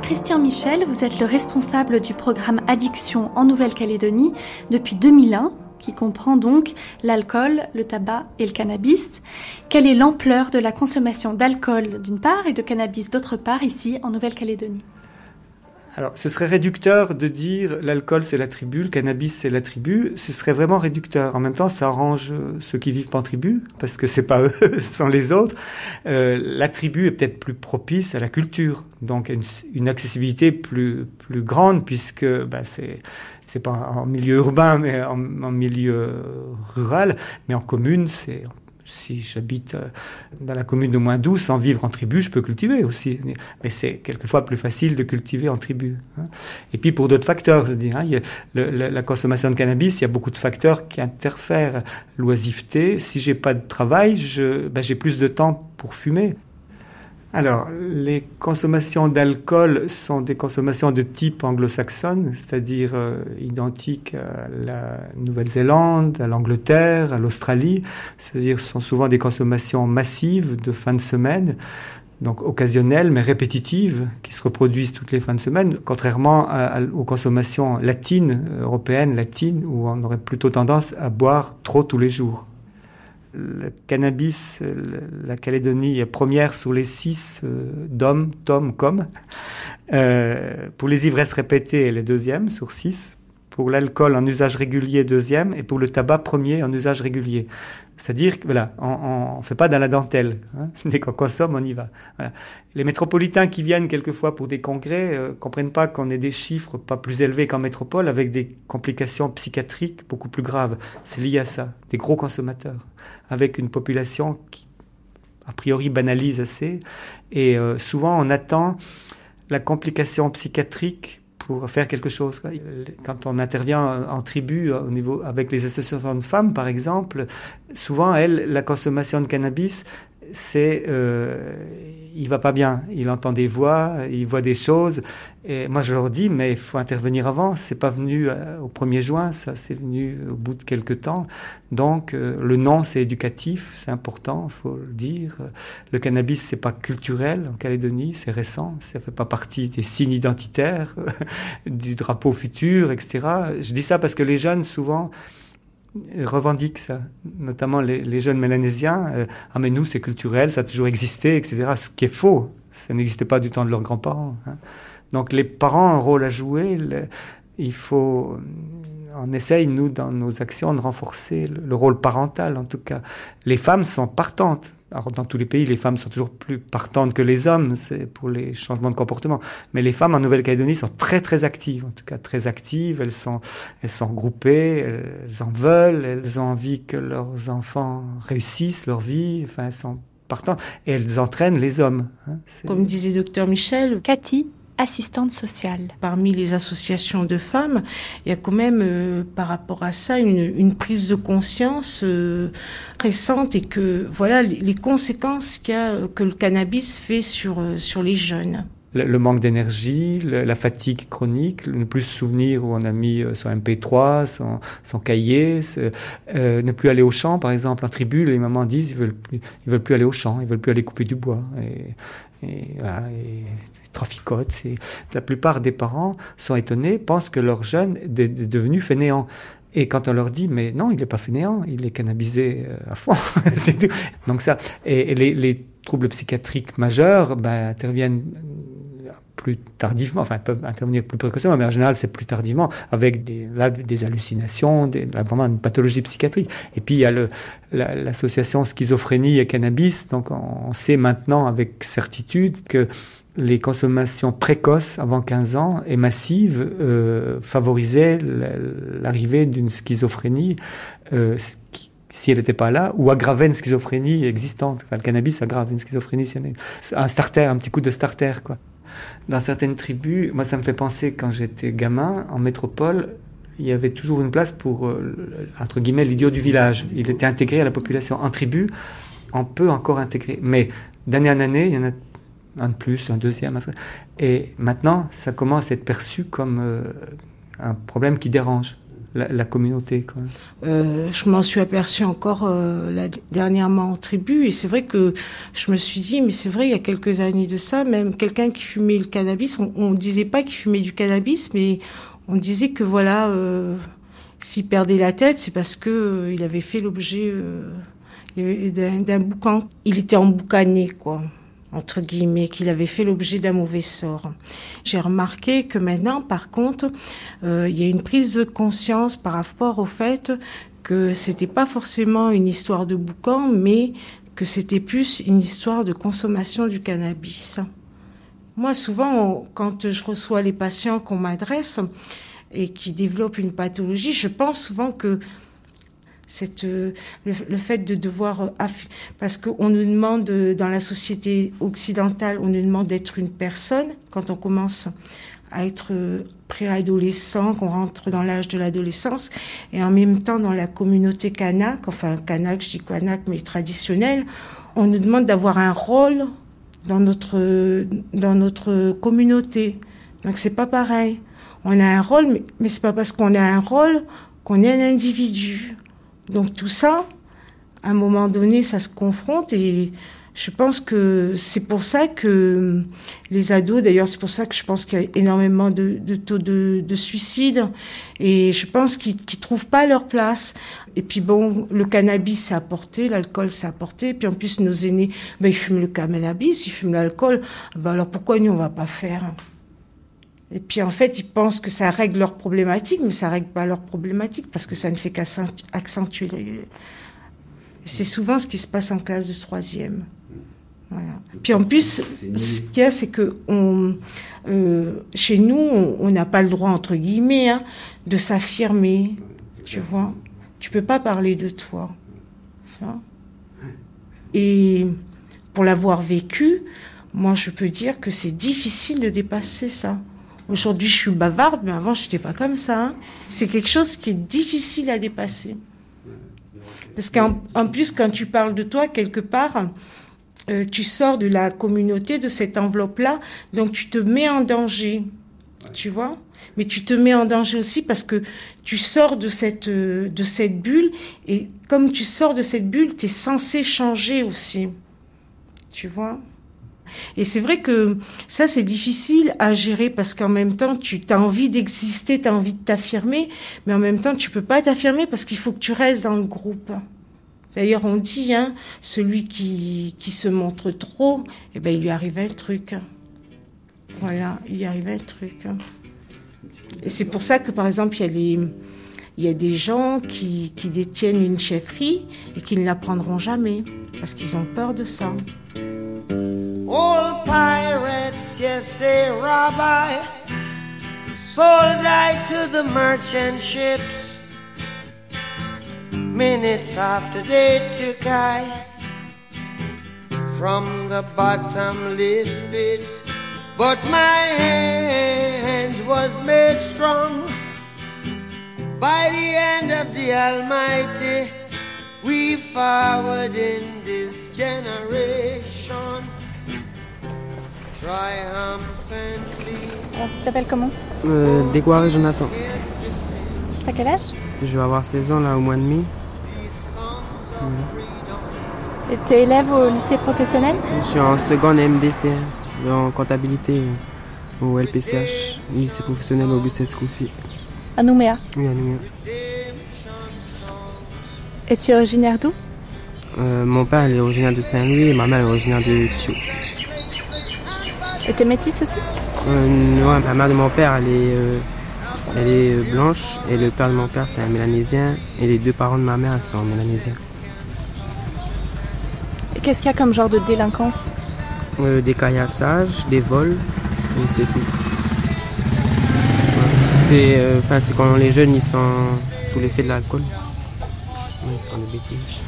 Christian Michel, vous êtes le responsable du programme Addiction en Nouvelle-Calédonie depuis 2001, qui comprend donc l'alcool, le tabac et le cannabis. Quelle est l'ampleur de la consommation d'alcool d'une part et de cannabis d'autre part ici en Nouvelle-Calédonie? Alors, ce serait réducteur de dire l'alcool c'est la tribu, le cannabis c'est la tribu. Ce serait vraiment réducteur. En même temps, ça arrange ceux qui vivent pas en tribu parce que c'est pas eux, sans les autres. Euh, la tribu est peut-être plus propice à la culture, donc une, une accessibilité plus plus grande puisque bah, c'est c'est pas en milieu urbain mais en milieu rural, mais en commune c'est si j'habite euh, dans la commune de moins 12, sans vivre en tribu, je peux cultiver aussi. Mais c'est quelquefois plus facile de cultiver en tribu. Hein. Et puis pour d'autres facteurs, je dis, hein, la consommation de cannabis, il y a beaucoup de facteurs qui interfèrent. L'oisiveté, si j'ai pas de travail, ben, j'ai plus de temps pour fumer. Alors, les consommations d'alcool sont des consommations de type anglo-saxonne, c'est-à-dire euh, identiques à la Nouvelle-Zélande, à l'Angleterre, à l'Australie. C'est-à-dire, ce sont souvent des consommations massives de fin de semaine, donc occasionnelles mais répétitives, qui se reproduisent toutes les fins de semaine, contrairement aux consommations latines, européennes, latines, où on aurait plutôt tendance à boire trop tous les jours le cannabis, la Calédonie est première sur les six euh, d'hommes, tom, comme. Euh, pour les ivresses répétées, elle est deuxième sur six. Pour l'alcool en usage régulier, deuxième. Et pour le tabac, premier en usage régulier. C'est-à-dire que voilà, on ne fait pas dans la dentelle. Hein. Dès qu'on consomme, on y va. Les métropolitains qui viennent quelquefois pour des congrès euh, comprennent pas qu'on ait des chiffres pas plus élevés qu'en métropole avec des complications psychiatriques beaucoup plus graves. C'est lié à ça, des gros consommateurs, avec une population qui a priori banalise assez. Et euh, souvent on attend la complication psychiatrique pour faire quelque chose. Quand on intervient en tribu au niveau avec les associations de femmes, par exemple, souvent, elles, la consommation de cannabis, c'est euh, il va pas bien. Il entend des voix, il voit des choses. Et moi, je leur dis, mais il faut intervenir avant. C'est pas venu euh, au 1er juin, ça, c'est venu au bout de quelques temps. Donc, euh, le nom, c'est éducatif, c'est important, faut le dire. Le cannabis, c'est pas culturel en Calédonie, c'est récent, ça fait pas partie des signes identitaires du drapeau futur, etc. Je dis ça parce que les jeunes, souvent, revendiquent ça, notamment les, jeunes mélanésiens. Euh, ah mais nous c'est culturel, ça a toujours existé, etc. Ce qui est faux, ça n'existait pas du temps de leurs grands-parents. Hein. Donc les parents ont un rôle à jouer. il faut, on essaye nous dans nos actions de renforcer le rôle parental. En tout cas, les femmes sont partantes alors dans tous les pays, les femmes sont toujours plus partantes que les hommes, c'est pour les changements de comportement. Mais les femmes en Nouvelle-Calédonie sont très très actives, en tout cas très actives. Elles sont elles sont regroupées, elles en veulent, elles ont envie que leurs enfants réussissent leur vie. Enfin, elles sont partantes et elles entraînent les hommes. Hein. Comme disait docteur Michel, Cathy assistante sociale. Parmi les associations de femmes, il y a quand même euh, par rapport à ça une, une prise de conscience euh, récente et que voilà les, conséquences qu'il a, que le cannabis fait sur, euh, sur les jeunes. Le, manque d'énergie, la fatigue chronique, ne plus se souvenir où on a mis son MP3, son, son cahier, ne plus aller au champ, par exemple. En tribu, les mamans disent ils veulent plus, ils veulent plus aller au champ, ils veulent plus aller couper du bois. Et, et, voilà, et traficotent. Et la plupart des parents sont étonnés, pensent que leur jeune est devenu fainéant. Et quand on leur dit, mais non, il n'est pas fainéant, il est cannabisé euh, à fond. Donc ça, et, les, troubles psychiatriques majeurs ben, interviennent plus tardivement, enfin peuvent intervenir plus précocement, mais en général c'est plus tardivement, avec des, là, des hallucinations, vraiment une pathologie psychiatrique. Et puis il y a l'association schizophrénie et cannabis, donc on sait maintenant avec certitude que les consommations précoces avant 15 ans et massives euh, favorisaient l'arrivée d'une schizophrénie euh, si elle n'était pas là, ou aggravaient une schizophrénie existante. le cannabis aggrave une schizophrénie. Un starter, un petit coup de starter. Dans certaines tribus, moi ça me fait penser quand j'étais gamin, en métropole, il y avait toujours une place pour, euh, entre guillemets, l'idiot du village. Il était intégré à la population. En tribu, on peut encore intégrer. Mais d'année en année, il y en a un de plus, un deuxième. Et maintenant, ça commence à être perçu comme euh, un problème qui dérange la, communauté. Euh, je m'en suis aperçu encore euh, dernièrement en tribu et c'est vrai que je me suis dit, mais c'est vrai, il y a quelques années de ça, même quelqu'un qui fumait le cannabis, on ne disait pas qu'il fumait du cannabis, mais on disait que voilà, s'il perdait la tête, c'est parce que il avait fait l'objet d'un boucan. Il était emboucané, quoi entre guillemets, qu'il avait fait l'objet d'un mauvais sort. J'ai remarqué que maintenant, par contre, euh, il y a une prise de conscience par rapport au fait que c'était pas forcément une histoire de boucan, mais que c'était plus une histoire de consommation du cannabis. Moi, souvent, quand je reçois les patients qu'on m'adresse et qui développent une pathologie, je pense souvent que cette, euh, le, fait de devoir, euh, parce qu'on nous demande, euh, dans la société occidentale, on nous demande d'être une personne quand on commence à être préadolescent, qu'on rentre dans l'âge de l'adolescence, et en même temps dans la communauté kanak, enfin kanak, je dis kanak, mais traditionnelle, on nous demande d'avoir un rôle dans notre, dans notre communauté. Donc c'est pas pareil. On a un rôle, mais, mais c'est pas parce qu'on a un rôle qu'on est un individu. Donc tout ça, à un moment donné, ça se confronte et je pense que c'est pour ça que les ados, d'ailleurs, c'est pour ça que je pense qu'il y a énormément de, taux de, suicide et je pense qu'ils ne trouvent pas leur place. Et puis bon, le cannabis, c'est apporté, l'alcool, c'est apporté. Puis en plus, nos aînés, ben, ils fument le cannabis, ils fument l'alcool. Ben, alors pourquoi nous, on va pas faire? Et puis en fait, ils pensent que ça règle leurs problématiques, mais ça règle pas leurs problématiques parce que ça ne fait qu'accentuer. C'est souvent ce qui se passe en classe de troisième. Voilà. Puis en plus, ce qu'il y a, c'est que on, euh, chez nous, on n'a pas le droit entre guillemets hein, de s'affirmer. Tu vois, tu peux pas parler de toi. Et pour l'avoir vécu, moi, je peux dire que c'est difficile de dépasser ça. Aujourd'hui, je suis bavarde, mais avant, je n'étais pas comme ça. Hein. C'est quelque chose qui est difficile à dépasser. Parce qu'en plus, quand tu parles de toi, quelque part, euh, tu sors de la communauté, de cette enveloppe-là, donc tu te mets en danger. Tu vois Mais tu te mets en danger aussi parce que tu sors de cette, euh, de cette bulle, et comme tu sors de cette bulle, tu es censé changer aussi. Tu vois et c'est vrai que ça, c'est difficile à gérer parce qu'en même temps, tu as envie d'exister, tu as envie de t'affirmer, mais en même temps, tu peux pas t'affirmer parce qu'il faut que tu restes dans le groupe. D'ailleurs, on dit, hein, celui qui, qui se montre trop, eh ben, il lui arrivait le truc. Voilà, il lui arrivait le truc. Et c'est pour ça que, par exemple, il y a des, il y a des gens qui, qui détiennent une chefferie et qui ne la prendront jamais parce qu'ils ont peur de ça. Old pirates, yes, they rabbi, sold I to the merchant ships. Minutes after they took I from the bottomless pit, but my hand was made strong by the hand of the Almighty. We forward in this generation. Alors, tu t'appelles comment euh, Dégoiré Jonathan. T'as quel âge Je vais avoir 16 ans là au mois de mai. Et tu es élève au lycée professionnel Je suis en seconde MDC, en comptabilité au LPCH, lycée professionnel Auguste Escoffier. À Nouméa Oui, à Nouméa. Et tu es originaire d'où euh, Mon père est originaire de Saint-Louis et ma mère est originaire de Thio. Et t'es métisse aussi euh, Non, la mère de mon père, elle est, euh, elle est euh, blanche et le père de mon père, c'est un mélanésien et les deux parents de ma mère, sont mélanésiens. Et qu'est-ce qu'il y a comme genre de délinquance Des caillassages, des vols, et c'est tout. C'est enfin, quand les jeunes ils sont sous l'effet de l'alcool. Ils font des bêtises.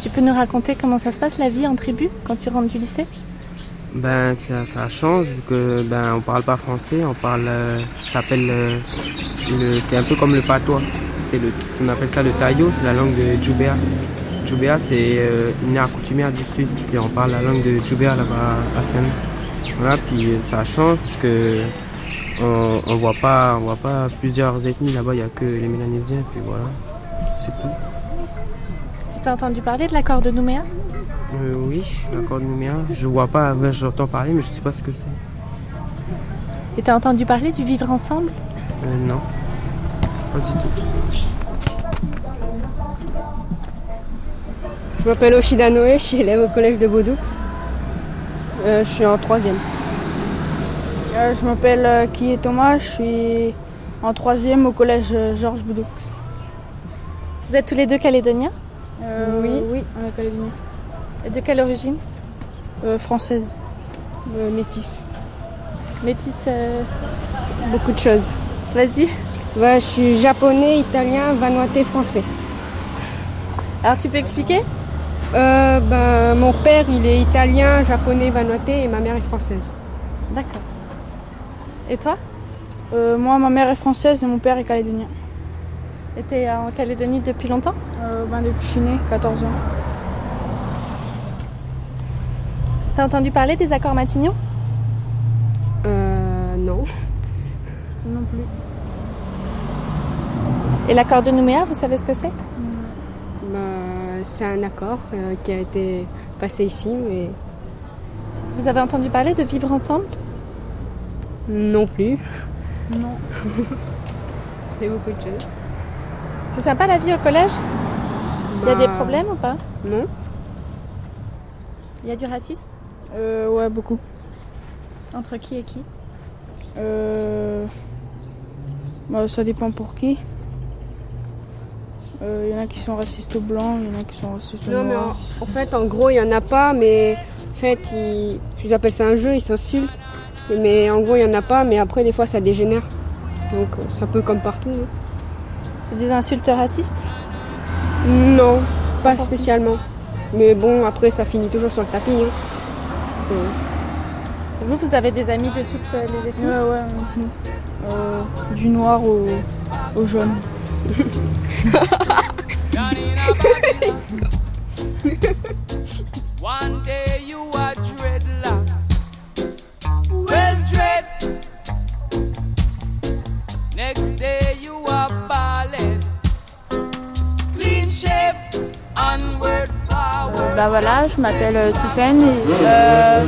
tu peux nous raconter comment ça se passe la vie en tribu quand tu rentres du lycée Ben ça, change vu que ben on parle pas français, on parle, euh, s'appelle, euh, le, c'est un peu comme le patois. C'est le, on appelle ça le taillot, c'est la langue de Djoubéa. Djoubéa c'est euh, une art coutumière du sud, puis on parle la langue de Djoubéa là-bas à Seine. Voilà, puis ça change parce que on, voit pas, on voit pas plusieurs ethnies là-bas, il y a que les Mélanésiens, puis voilà, c'est tout. T'as entendu parler de l'accord de Nouméa? Euh, oui, l'accord de Nouméa. Je vois pas, ben, j'entends parler, mais je sais pas ce que c'est. Et t'as entendu parler du vivre ensemble? Euh, non, pas du tout. Je m'appelle Oshida Noé, je suis élève au collège de Baudoux. Euh, je suis en troisième. Euh, je m'appelle euh, Kié Thomas, je suis en troisième au collège euh, Georges Boudoux. Vous êtes tous les deux calédoniens? Euh, Oui. Oui, on est calédonien. Et de quelle origine Euh, française. Euh, métis. Métis euh, Beaucoup de choses. Vas-y. Ouais, je suis japonais, italien, vanuatais, français. Alors tu peux expliquer? Euh, ben, mon père, il est italien, japonais, vanuatais et ma mère est française. D'accord. Et toi? Euh, moi, ma mère est française et mon père est calédonien. Et t'es en Calédonie depuis longtemps? Euh, ben, depuis que je suis née, 14 ans. T'as entendu parler des accords Matignon? Euh, non. Non plus. Et l'accord de Nouméa, vous savez ce que c'est? Ben, c'est un accord euh, qui a été passé ici, mais Vous avez entendu parler de vivre ensemble? Non plus. Non. A beaucoup de choses. C'est sympa la vie au collège? Il y a des Bah, problèmes ou pas? Non. Il y a du racisme? Euh, ouais, beaucoup. Entre qui et qui Euh, bah, ça dépend pour qui. Euh, Il y en a qui sont racistes aux blancs, il y en a qui sont racistes aux Non, mais en, en fait, en gros, il n'y en a pas, mais en fait, ils, ils appellent ça un jeu, ils s'insultent. Mais en gros, il n'y en a pas, mais après, des fois, ça dégénère. Donc, euh, c'est un peu comme partout. hein. C'est des insultes racistes Non, pas spécialement. Mais bon, après, ça finit toujours sur le tapis. hein. Vous, vous avez des amis de toutes les ethnies? Ouais, ouais. Euh, du noir au, au jaune. One day Bah voilà, je m'appelle euh, Tiffany. Euh,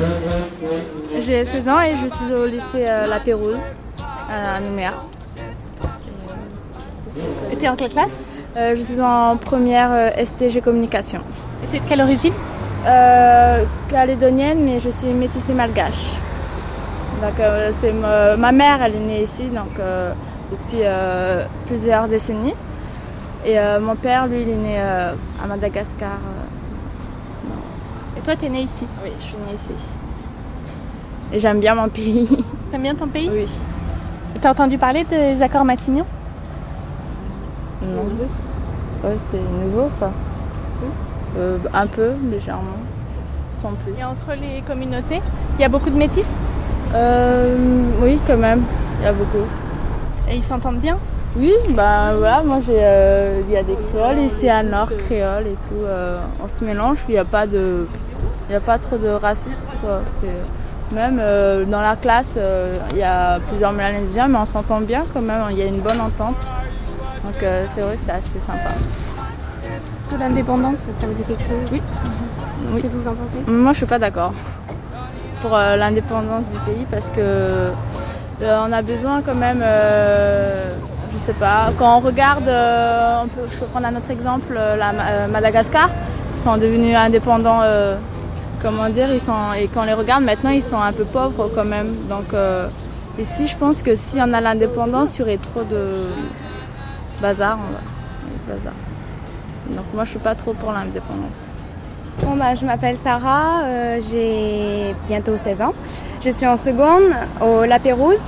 J'ai 16 ans et je suis au lycée euh, La Pérouse à Nouméa. Et t'es en quelle classe? je suis en première STG Communication. Et t'es de quelle origine? Euh, Calédonienne, mais je suis métissée malgache. Donc, euh, c'est ma, ma mère, elle est née ici donc, euh, depuis plusieurs décennies. Et mon père, lui, il est né à Madagascar. euh, tout ça. Et toi, t'es née ici Oui, je suis née ici. Et j'aime bien mon pays. T'aimes bien ton pays? Oui. T'as entendu parler des accords Matignon? Non. Ouais, c'est nouveau ça. Euh, un peu, légèrement. Sans plus. Et entre les communautés, il y a beaucoup de métis Euh, oui, quand même. Il y a beaucoup. Et ils s'entendent bien? Oui, bah voilà, moi j'ai. euh, Il y a des créoles ici à Nord, créoles et tout. euh, on se mélange, il n'y a pas de. Il n'y a pas trop de racistes quoi. Même euh, dans la classe, euh, il y a plusieurs Mélanésiens, mais on s'entend bien quand même, il y a une bonne entente. Donc euh, c'est vrai que c'est assez sympa. Est-ce que l'indépendance, ça, vous dit quelque chose? Oui. Oui. Qu'est-ce que vous en pensez? Moi, je suis pas d'accord pour l'indépendance du pays parce que on a besoin quand même, je sais pas, quand on regarde, on peut, je peux prendre un autre exemple, la, Madagascar, ils sont devenus indépendants, comment dire, ils sont, et quand on les regarde maintenant, ils sont un peu pauvres quand même. Donc euh, ici, je pense que si on a l'indépendance, il y aurait trop de bazar, on va, bazar. Donc moi, je suis pas trop pour l'indépendance. Bon, bah, je m'appelle Sarah, euh, j'ai bientôt 16 ans. Je suis en seconde au La Pérouse.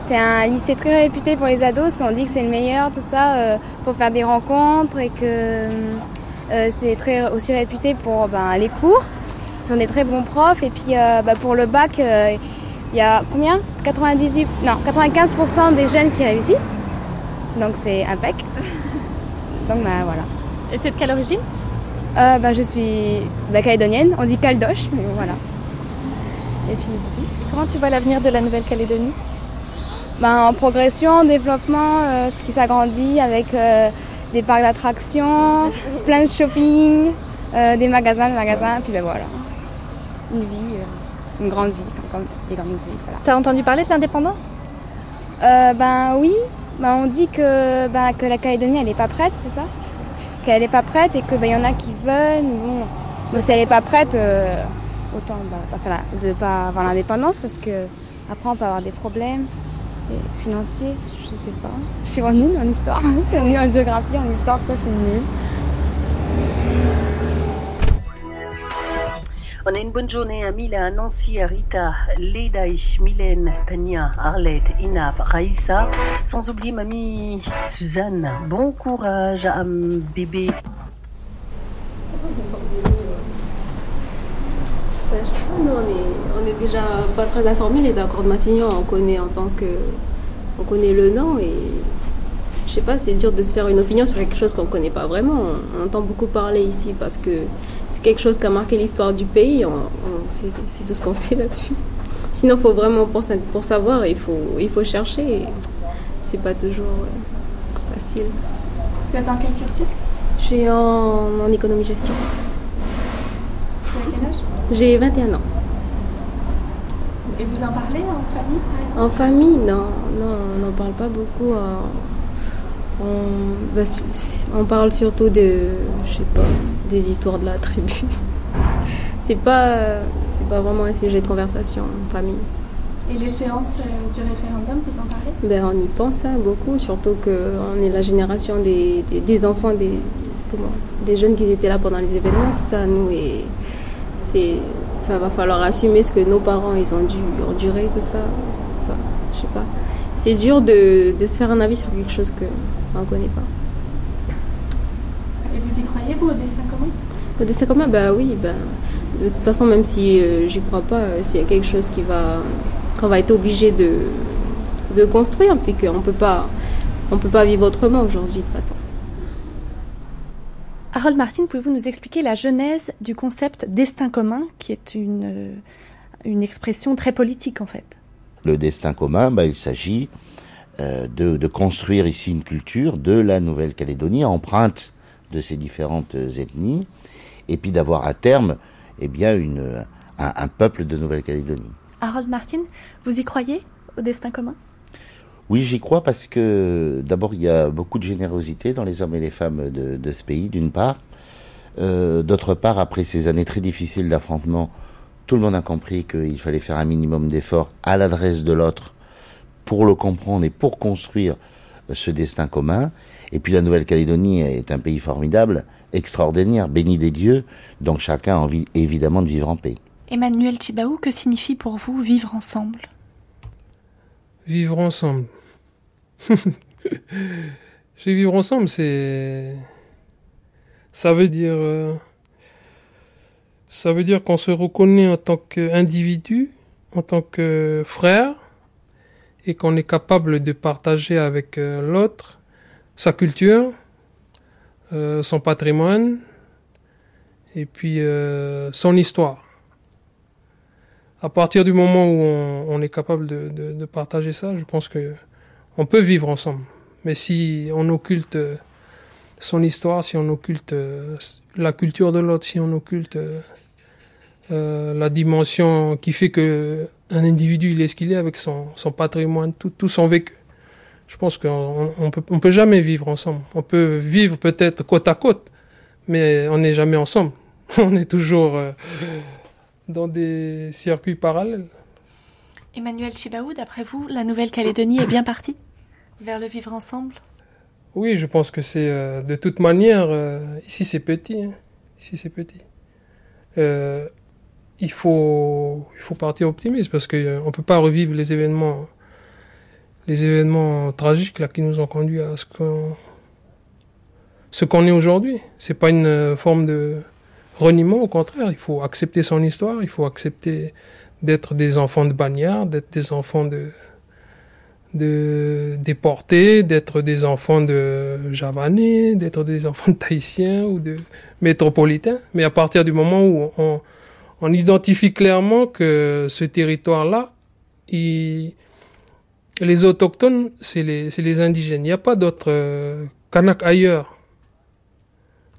C'est un lycée très réputé pour les ados parce qu'on dit que c'est le meilleur, tout ça, euh, pour faire des rencontres et que c'est très aussi réputé pour ben, les cours. Ce sont des très bons profs. Et puis euh, bah, pour le bac, euh, il y a combien? 98, non, 95% des jeunes qui réussissent. Donc c'est impec. Donc bah, voilà. Et t'es de quelle origine? Euh, bah, je suis bah, calédonienne, on dit caldoche, mais voilà. Et puis c'est tout. Comment tu vois l'avenir de la Nouvelle-Calédonie? Ben, en progression, en développement, euh, ce qui s'agrandit avec euh, des parcs d'attractions, plein de shopping, des magasins, des magasins, puis ben voilà. Une vie, euh, une grande vie, comme des grandes villes. Voilà. T'as entendu parler de l'indépendance? Euh, ben oui, ben, on dit que, ben, que la Calédonie elle n'est pas prête, c'est ça? Qu'elle n'est pas prête et qu'il ben, y en a qui veulent. Bon, Bon, si elle n'est pas prête, euh, autant ben, de ne pas avoir l'indépendance parce que après on peut avoir des problèmes financiers, je sais pas. Je suis vraiment nulle en histoire, je suis nulle en géographie, en histoire, ça je suis nulle. On a une bonne journée à Mila, Nancy, à Rita, Ledaïch, Mylène, Tania, Arlette, Inaf, Raïssa, sans oublier mamie Suzanne. Bon courage à bébé. Pas, nous on est, on est déjà pas très informés les accords de Matignon, on connaît en tant que on connaît le nom et je sais pas, c'est dur de se faire une opinion sur quelque chose qu'on connaît pas vraiment. On, on entend beaucoup parler ici parce que c'est quelque chose qui a marqué l'histoire du pays, on, on- c'est, tout ce qu'on sait là-dessus. Sinon, faut vraiment pour, pour savoir, il faut, il faut chercher c'est pas toujours euh, facile. Vous êtes dans quel cursus? Je suis en, en économie-gestion. Tu as quel âge? J'ai 21 ans. Et vous en parlez en famille par exemple? En famille, non, non, on n'en parle pas beaucoup. hein. On, bah, on parle surtout de, je sais pas, des histoires de la tribu. C'est pas, c'est pas vraiment un sujet de conversation en famille. Et l'échéance euh, du référendum, vous en parlez? Ben, on y pense hein, beaucoup, surtout qu'on est la génération des, des, des enfants, des, comment, des jeunes qui étaient là pendant les événements, tout ça, nous, et c'est, enfin, va falloir assumer ce que nos parents, ils ont dû endurer, tout ça. Enfin, je sais pas. C'est dur de, de se faire un avis sur quelque chose qu'on ne connaît pas. Et vous y croyez, vous, au destin commun? Le destin commun, bah oui, ben, de toute façon, même si euh, j'y crois pas, euh, s'il y a quelque chose qui va, qu'on va être obligé de, de construire, puis qu'on peut pas, on peut pas vivre autrement aujourd'hui de toute façon. Harold Martin, pouvez-vous nous expliquer la genèse du concept destin commun, qui est une, euh, une expression très politique en fait? Le destin commun, bah, il s'agit euh, de, de construire ici une culture de la Nouvelle-Calédonie, empreinte de ces différentes ethnies, et puis d'avoir à terme eh bien, une, un, un peuple de Nouvelle-Calédonie. Harold Martin, vous y croyez au destin commun? Oui, j'y crois parce que d'abord, il y a beaucoup de générosité dans les hommes et les femmes de, de ce pays, d'une part. Euh, D'autre part, après ces années très difficiles d'affrontement, tout le monde a compris qu'il fallait faire un minimum d'efforts à l'adresse de l'autre pour le comprendre et pour construire ce destin commun. Et puis la Nouvelle-Calédonie est un pays formidable, extraordinaire, béni des dieux, donc chacun a envie évidemment de vivre en paix. Emmanuel Chibaou, que signifie pour vous vivre ensemble? Vivre ensemble. Chez vivre ensemble, c'est. Ça veut dire. euh, Ça veut dire qu'on se reconnaît en tant qu'individu, en tant que frère, et qu'on est capable de partager avec euh, l'autre sa culture, euh, son patrimoine, et puis euh, son histoire. À partir du moment où on, est capable de, partager ça, je pense que on peut vivre ensemble. Mais si on occulte son histoire, si on occulte la culture de l'autre, si on occulte la dimension qui fait que un individu il est ce qu'il est avec son, son patrimoine, tout, tout son vécu, je pense qu'on on peut, on peut jamais vivre ensemble. On peut vivre peut-être côte à côte, mais on n'est jamais ensemble. On est toujours euh, dans des circuits parallèles. Emmanuel Chibaou, d'après vous, la Nouvelle-Calédonie est bien partie? Vers le vivre ensemble? Oui, je pense que c'est euh, de toute manière, euh, ici c'est petit. hein. Ici c'est petit. Euh, il, faut, il faut partir optimiste parce qu'on ne peut pas revivre les événements, les événements tragiques là, qui nous ont conduit à ce qu'on ce qu'on est aujourd'hui. C'est pas une euh, forme de reniement, au contraire, il faut accepter son histoire, il faut accepter d'être des enfants de bagnards, d'être des enfants de, de déportés, d'être des enfants de javanais, d'être des enfants de tahitiens ou de métropolitains. Mais à partir du moment où on, on identifie clairement que ce territoire-là, les autochtones, c'est les, indigènes. Il n'y a pas d'autres euh, Kanaks ailleurs.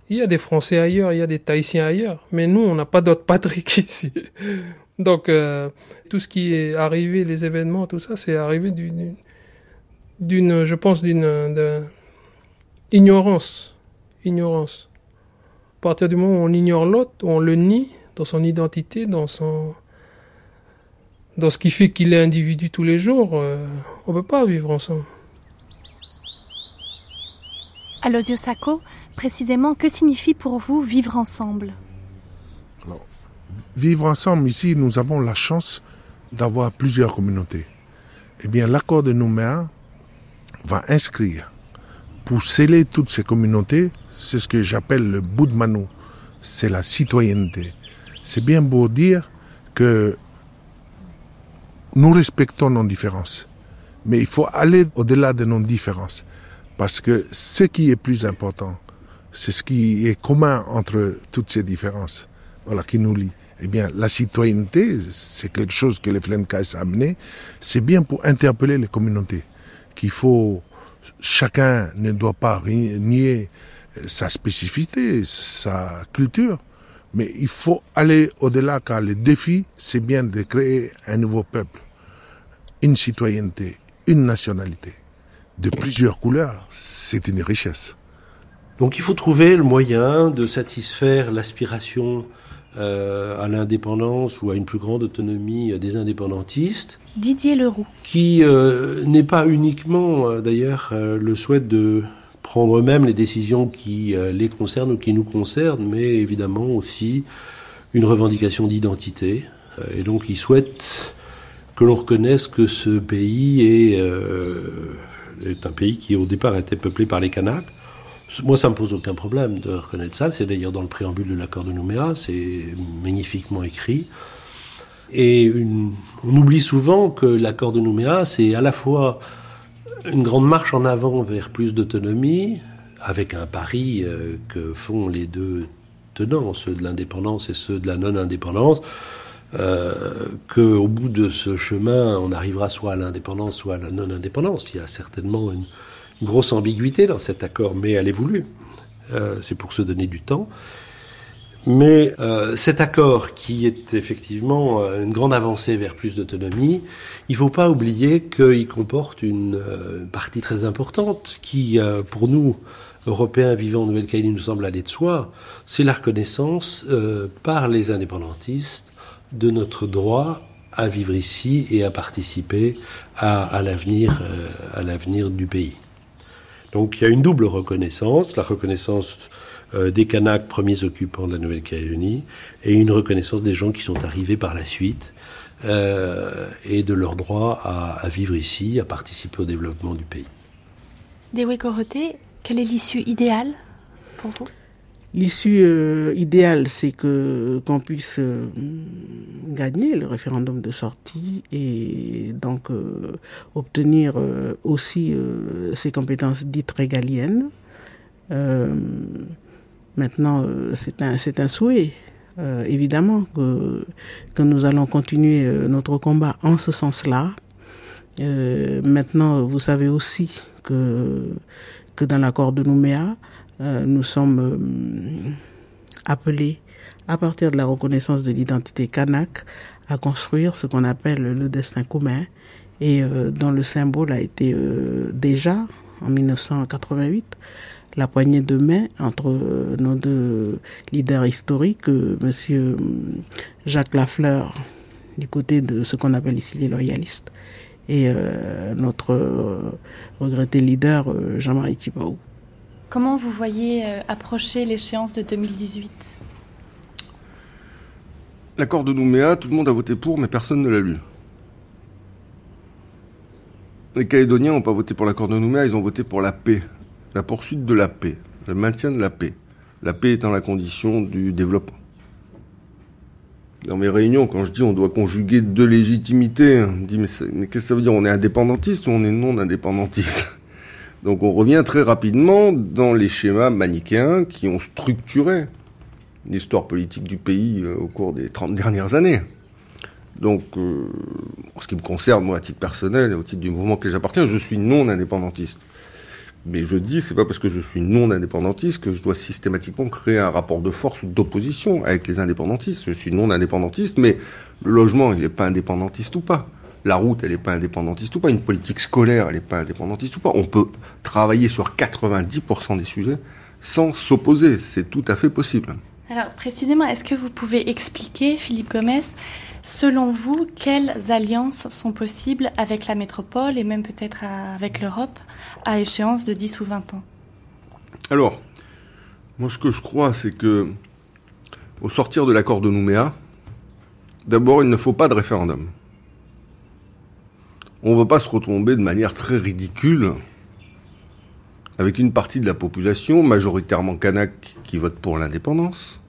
Il y a des Français ailleurs, il y a des Tahitiens ailleurs. Mais nous, on n'a pas d'autres patries qu'ici. Donc, euh, tout ce qui est arrivé, les événements, tout ça, c'est arrivé d'une, je pense, d'une d'un- ignorance. Ignorance. À partir du moment où on ignore l'autre, on le nie dans son identité, dans son dans ce qui fait qu'il est individu tous les jours, euh, on ne peut pas vivre ensemble. Alosio Sacco, précisément, que signifie pour vous vivre ensemble? Vivre ensemble, ici, nous avons la chance d'avoir plusieurs communautés. Eh bien, l'accord de Nouméa va inscrire, pour sceller toutes ces communautés, c'est ce que j'appelle le bout de Manou. C'est la citoyenneté. C'est bien beau dire que nous respectons nos différences, mais il faut aller au-delà de nos différences. Parce que ce qui est plus important, c'est ce qui est commun entre toutes ces différences, voilà, qui nous lie. Eh bien, la citoyenneté, c'est quelque chose que les Flemkais a amené. C'est bien pour interpeller les communautés, qu'il faut, chacun ne doit pas nier euh, sa spécificité, sa culture, mais il faut aller au-delà car le défi, c'est bien de créer un nouveau peuple, une citoyenneté, une nationalité de plusieurs couleurs. C'est une richesse. Donc il faut trouver le moyen de satisfaire l'aspiration euh, à l'indépendance ou à une plus grande autonomie euh, des indépendantistes, Didier Leroux. qui euh, n'est pas uniquement d'ailleurs le souhait de prendre eux-mêmes les décisions qui euh, les concernent ou qui nous concernent, mais évidemment aussi une revendication d'identité. Euh, et donc ils souhaitent que l'on reconnaisse que ce pays est, euh, est un pays qui au départ était peuplé par les Kanaks. Moi, ça me pose aucun problème de reconnaître ça. C'est d'ailleurs dans le préambule de l'accord de Nouméa, c'est magnifiquement écrit. Et une- on oublie souvent que l'accord de Nouméa, c'est à la fois une grande marche en avant vers plus d'autonomie, avec un pari euh, que font les deux tenants, ceux de l'indépendance et ceux de la non-indépendance, euh, qu'au bout de ce chemin, on arrivera soit à l'indépendance, soit à la non-indépendance. Il y a certainement une, grosse ambiguïté dans cet accord, mais elle est voulue. Euh, c'est pour se donner du temps. Mais euh, cet accord, qui est effectivement euh, une grande avancée vers plus d'autonomie, il ne faut pas oublier qu'il comporte une euh, partie très importante qui, pour nous, Européens vivant en Nouvelle-Calédonie, nous semble aller de soi. C'est la reconnaissance par les indépendantistes de notre droit à vivre ici et à participer à, à l'avenir du pays. Donc il y a une double reconnaissance, la reconnaissance euh, des Kanaks, premiers occupants de la Nouvelle-Calédonie, et une reconnaissance des gens qui sont arrivés par la suite, euh, et de leur droit à, à vivre ici, à participer au développement du pays. Dewe Korote, quelle est l'issue idéale pour vous? L'issue euh, idéale, c'est que qu'on puisse euh, gagner le référendum de sortie et donc euh, obtenir euh, aussi euh, ces compétences dites régaliennes. Maintenant, euh, c'est un c'est un souhait. euh, évidemment que, que nous allons continuer euh, notre combat en ce sens-là. Euh, maintenant, vous savez aussi que, que dans l'accord de Nouméa, euh, nous sommes euh, appelés, à partir de la reconnaissance de l'identité kanak, à construire ce qu'on appelle le destin commun et dont le symbole a été déjà, en 1988, la poignée de main entre euh, nos deux leaders historiques, euh, Monsieur Jacques Lafleur, du côté de ce qu'on appelle ici les loyalistes, et euh, notre euh, regretté leader euh, Jean-Marie Thibault. Comment vous voyez euh, approcher l'échéance de 2018 L'accord de Nouméa, tout le monde a voté pour, mais personne ne l'a lu. Les Calédoniens n'ont pas voté pour l'accord de Nouméa, ils ont voté pour la paix, la poursuite de la paix, le maintien de la paix. La paix étant la condition du développement. Dans mes réunions, quand je dis on doit conjuguer deux légitimités, on me dit mais qu'est-ce que ça veut dire? On est indépendantiste ou on est non indépendantiste? Donc on revient très rapidement dans les schémas manichéens qui ont structuré l'histoire politique du pays euh, au cours des 30 dernières années. Donc, euh, en ce qui me concerne, moi, à titre personnel et au titre du mouvement que j'appartiens, je suis non indépendantiste. Mais je dis, c'est pas parce que je suis non indépendantiste que je dois systématiquement créer un rapport de force ou d'opposition avec les indépendantistes. Je suis non indépendantiste, mais le logement, il n'est pas indépendantiste ou pas. La route, elle n'est pas indépendantiste ou pas. Une politique scolaire, elle n'est pas indépendantiste ou pas. On peut travailler sur 90% des sujets sans s'opposer. C'est tout à fait possible. Alors précisément, est-ce que vous pouvez expliquer, Philippe Gomez, selon vous, quelles alliances sont possibles avec la métropole et même peut-être avec l'Europe à échéance de 10 ou 20 ans? Alors, moi, ce que je crois, c'est que, au sortir de l'accord de Nouméa, d'abord, il ne faut pas de référendum. On ne va pas se retomber de manière très ridicule avec une partie de la population, majoritairement kanak, qui vote pour l'indépendance,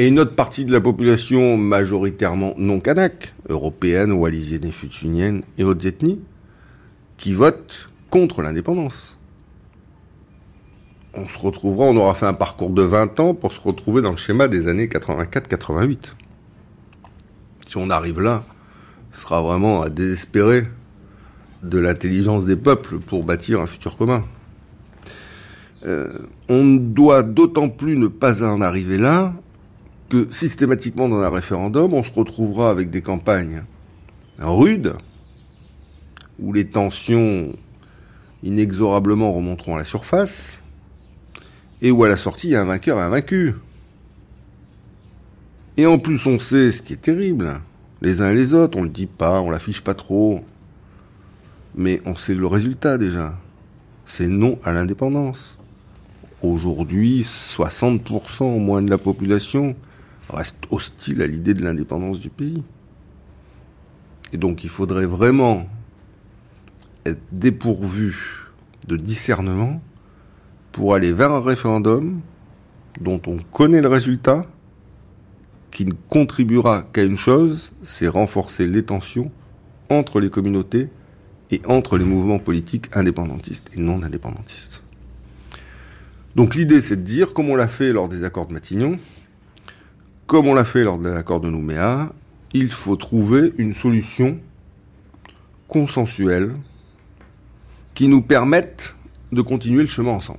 et une autre partie de la population, majoritairement non kanak, européenne, wallisienne et futunienne et autres ethnies, qui vote contre l'indépendance on se retrouvera, on aura fait un parcours de 20 ans pour se retrouver dans le schéma des années 84-88. Si on arrive là, ce sera vraiment à désespérer de l'intelligence des peuples pour bâtir un futur commun. Euh, on ne doit d'autant plus ne pas en arriver là que systématiquement dans un référendum, on se retrouvera avec des campagnes rudes, où les tensions inexorablement remonteront à la surface, et où à la sortie il y a un vainqueur et un vaincu. Et en plus on sait ce qui est terrible, les uns et les autres, on le dit pas, on l'affiche pas trop, mais on sait le résultat déjà. C'est non à l'indépendance. Aujourd'hui, 60% au moins de la population reste hostile à l'idée de l'indépendance du pays. Et donc il faudrait vraiment être dépourvu de discernement pour aller vers un référendum dont on connaît le résultat, qui ne contribuera qu'à une chose, c'est renforcer les tensions entre les communautés et entre les mouvements politiques indépendantistes et non indépendantistes. Donc l'idée, c'est de dire, comme on l'a fait lors des accords de Matignon, comme on l'a fait lors de l'accord de Nouméa, il faut trouver une solution consensuelle qui nous permette de continuer le chemin ensemble.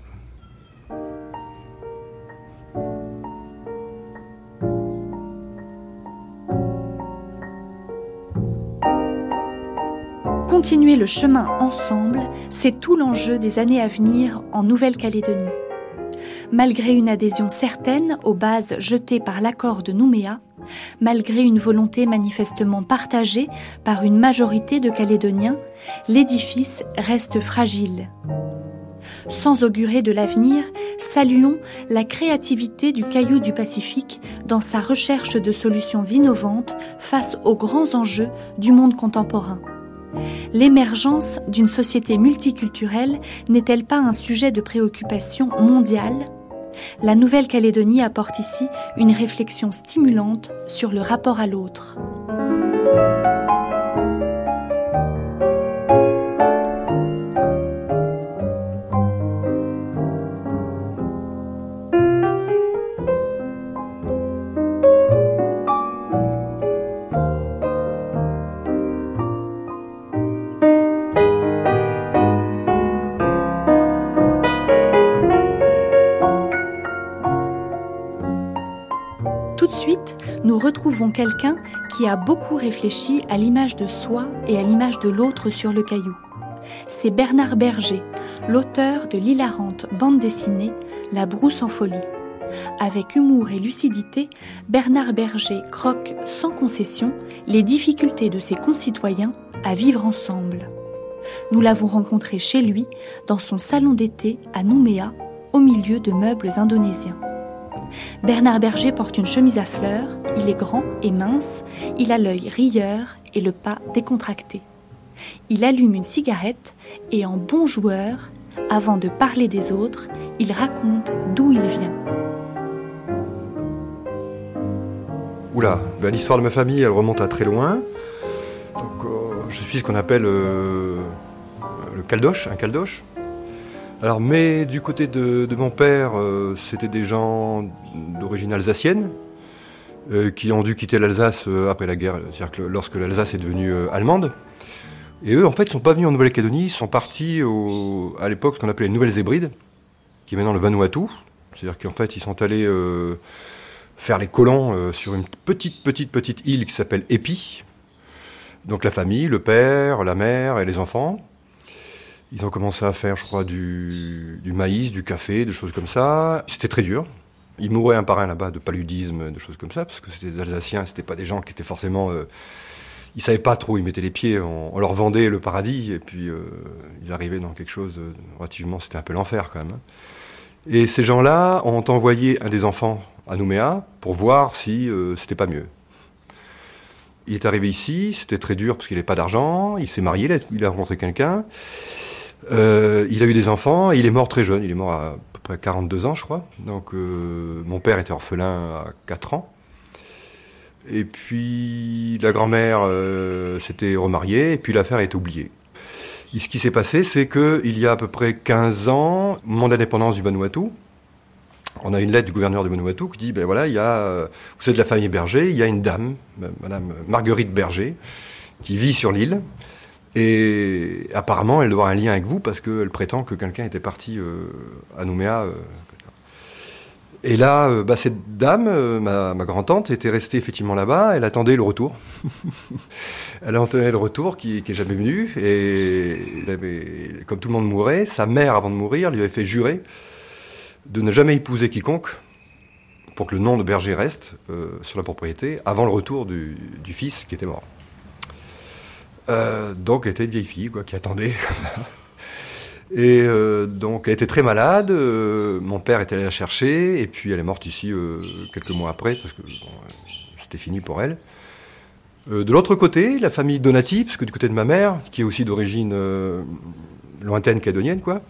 Continuer le chemin ensemble, c'est tout l'enjeu des années à venir en Nouvelle-Calédonie. Malgré une adhésion certaine aux bases jetées par l'accord de Nouméa, malgré une volonté manifestement partagée par une majorité de Calédoniens, l'édifice reste fragile. Sans augurer de l'avenir, saluons la créativité du Caillou du Pacifique dans sa recherche de solutions innovantes face aux grands enjeux du monde contemporain. L'émergence d'une société multiculturelle n'est-elle pas un sujet de préoccupation mondiale? La Nouvelle-Calédonie apporte ici une réflexion stimulante sur le rapport à l'autre. Retrouvons quelqu'un qui a beaucoup réfléchi à l'image de soi et à l'image de l'autre sur le caillou. C'est Bernard Berger, l'auteur de l'hilarante bande dessinée La brousse en folie. Avec humour et lucidité, Bernard Berger croque sans concession les difficultés de ses concitoyens à vivre ensemble. Nous l'avons rencontré chez lui, dans son salon d'été à Nouméa, au milieu de meubles indonésiens. Bernard Berger porte une chemise à fleurs, il est grand et mince, il a l'œil rieur et le pas décontracté. Il allume une cigarette et en bon joueur, avant de parler des autres, il raconte d'où il vient. Oula, ben, l'histoire de ma famille, elle remonte à très loin. Euh, je suis ce qu'on appelle euh, le caldoche, un caldoche. Alors, mais du côté de, mon père, euh, c'était des gens d'origine alsacienne euh, qui ont dû quitter l'Alsace euh, après la guerre, c'est-à-dire que lorsque l'Alsace est devenue allemande. Et eux, en fait, ne sont pas venus en Nouvelle-Calédonie, ils sont partis à l'époque ce qu'on appelait les Nouvelles Hébrides, qui est maintenant le Vanuatu. C'est-à-dire qu'en fait, ils sont allés faire les colons sur une petite, petite, petite île qui s'appelle Épi. Donc la famille, le père, la mère et les enfants. Ils ont commencé à faire, je crois, du, maïs, du café, des choses comme ça. C'était très dur. Ils mouraient un par un là-bas de paludisme, des choses comme ça, parce que c'était des Alsaciens, c'était pas des gens qui étaient forcément. euh, ils savaient pas trop ils mettaient les pieds. On, leur vendait le paradis, et puis euh, ils arrivaient dans quelque chose de relativement. C'était un peu l'enfer quand même. hein. Et ces gens-là ont envoyé un des enfants à Nouméa pour voir si euh, c'était pas mieux. Il est arrivé ici, c'était très dur parce qu'il n'avait pas d'argent, il s'est marié, il a rencontré quelqu'un, Euh, il a eu des enfants il est mort très jeune, il est mort à, à peu près 42 ans je crois. Donc euh, mon père était orphelin à 4 ans. Et puis la grand-mère euh, s'était remariée et puis l'affaire est oubliée. Et ce qui s'est passé, c'est qu'il y a à peu près 15 ans, moment de l'indépendance du Vanuatu, on a une lettre du gouverneur du Vanuatu qui dit, ben voilà, il y a, vous êtes de la famille Berger, il y a une dame, Madame Marguerite Berger, qui vit sur l'île, et apparemment elle doit avoir un lien avec vous parce qu'elle prétend que quelqu'un était parti euh, à Nouméa. euh. et là, euh, bah, cette dame, ma, ma grand-tante, était restée effectivement là-bas, elle attendait le retour. elle attendait le retour qui n'est jamais venu, et comme tout le monde mourait, sa mère, avant de mourir, lui avait fait jurer de ne jamais épouser quiconque pour que le nom de berger reste sur la propriété avant le retour du fils qui était mort. Euh, donc elle était une vieille fille qui attendait. et euh, donc elle était très malade, euh, mon père était allé la chercher, et puis elle est morte ici quelques mois après, parce que c'était fini pour elle. De l'autre côté, la famille Donati, parce que du côté de ma mère, qui est aussi d'origine lointaine calédonienne, quoi,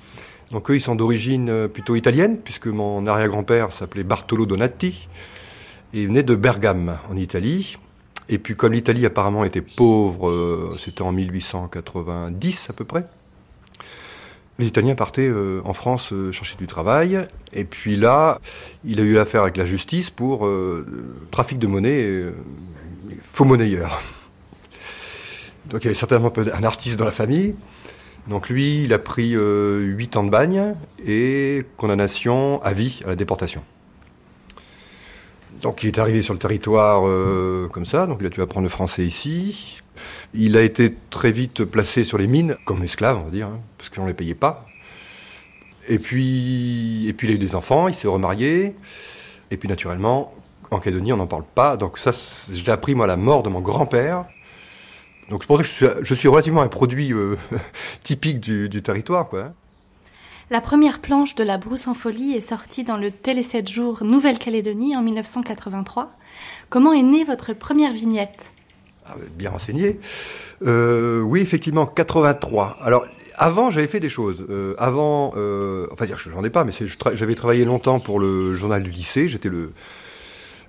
donc eux, ils sont d'origine plutôt italienne, puisque mon arrière-grand-père s'appelait Bartolo Donati, et il venait de Bergame, en Italie. Et puis comme l'Italie apparemment était pauvre, euh, c'était en 1890 à peu près, les Italiens partaient euh, en France euh, chercher du travail. Et puis là, il a eu affaire avec la justice pour trafic de monnaie, faux monnayeur. Donc il y avait certainement un artiste dans la famille. Donc lui, il a pris euh, 8 ans de bagne et condamnation à vie à la déportation. Donc il est arrivé sur le territoire euh, comme ça, donc il a dû apprendre le français ici. Il a été très vite placé sur les mines comme esclave, on va dire, hein, parce qu'on ne les payait pas. Et puis, et puis il a eu des enfants, il s'est remarié. Et puis naturellement, en Calédonie, on n'en parle pas. Donc ça, je l'ai appris moi la mort de mon grand-père. Donc c'est pour ça que je suis, je suis relativement un produit euh, typique du, du territoire, quoi. La première planche de La Brousse en folie est sortie dans le Télé 7 jours Nouvelle-Calédonie en 1983. Comment est née votre première vignette? Ah, bien renseigné. Euh, oui, effectivement, 83. Alors, avant, j'avais fait des choses. Euh, avant, euh, enfin, dire que j'en ai pas, mais j'avais travaillé longtemps pour le journal du lycée. J'étais le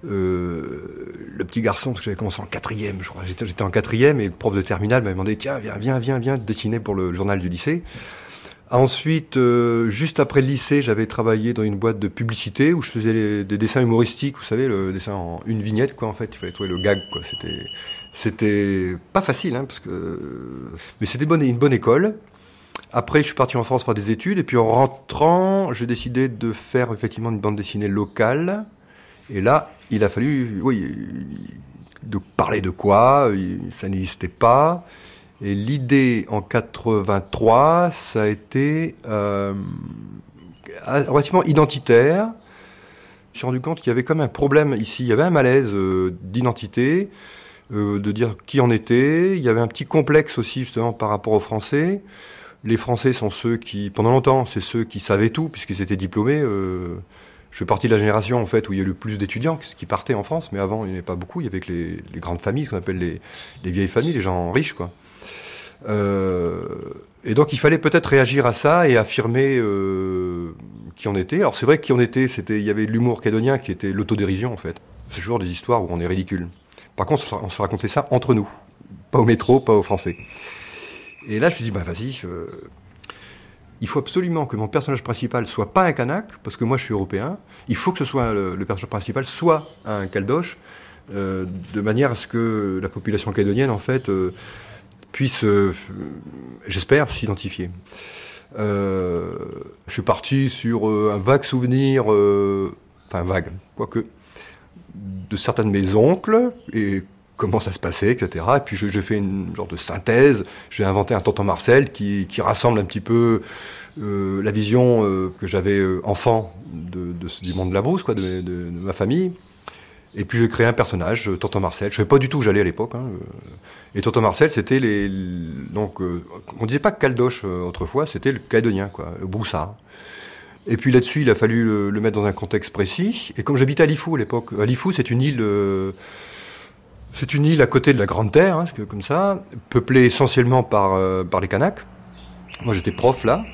le petit garçon, que j'avais commencé en quatrième, je crois. J'étais j'étais en quatrième et le prof de terminale m'avait demandé tiens, viens, viens, viens, viens dessiner pour le journal du lycée. Ensuite, euh, juste après le lycée, j'avais travaillé dans une boîte de publicité où je faisais des dessins humoristiques, vous savez, le dessin en une vignette, quoi, en fait. Il fallait trouver le gag, quoi. C'était, c'était pas facile, hein, parce que, mais c'était une bonne école. Après, je suis parti en France faire des études, et puis en rentrant, j'ai décidé de faire effectivement une bande dessinée locale. Et là, il a fallu, oui, de parler de quoi, ça n'existait pas. Et l'idée en 83, ça a été euh, relativement identitaire. Je me suis rendu compte qu'il y avait comme un problème ici, il y avait un malaise euh, d'identité, euh, de dire qui en était. Il y avait un petit complexe aussi justement par rapport aux Français. Les Français sont ceux qui, pendant longtemps, c'est ceux qui savaient tout puisqu'ils étaient diplômés. je fais partie de la génération en fait où il y a eu le plus d'étudiants qui partaient en France, mais avant il n'y en avait pas beaucoup. Il y avait que les, les grandes familles, ce qu'on appelle les, les vieilles familles, les gens riches, quoi. Euh, et donc il fallait peut-être réagir à ça et affirmer euh, qui on était. Alors c'est vrai qui on était, c'était, il y avait l'humour calédonien qui était l'autodérision en fait. C'est toujours des histoires où on est ridicule. Par contre, on se racontait ça entre nous, pas au métro, pas aux Français. Et là, je me suis dit, bah vas-y, il faut absolument que mon personnage principal soit pas un Kanak, parce que moi je suis européen. Il faut que ce soit le, personnage principal soit un Caldoche, euh, de manière à ce que la population calédonienne, en fait, puisse, euh, j'espère, s'identifier. Euh, je suis parti sur euh, un vague souvenir, enfin vague, quoique, de certains de mes oncles et comment ça se passait, etc. Et puis j'ai fait une genre de synthèse. J'ai inventé un tonton Marcel qui, rassemble un petit peu la vision que j'avais enfant du monde de la brousse, quoi, de ma famille. Et puis j'ai créé un personnage, euh, Tonton Marcel. Je savais pas du tout où j'allais à l'époque. hein, euh. Et Tonton Marcel, c'était les, donc euh, on disait pas caldoche autrefois, c'était le calédonien, quoi, le broussard. Et puis là-dessus, il a fallu le, mettre dans un contexte précis. Et comme j'habitais à Lifou à l'époque, à Lifou, c'est une île, c'est une île à côté de la Grande Terre, hein, comme ça, peuplée essentiellement par par les Kanaks. Moi, j'étais prof là.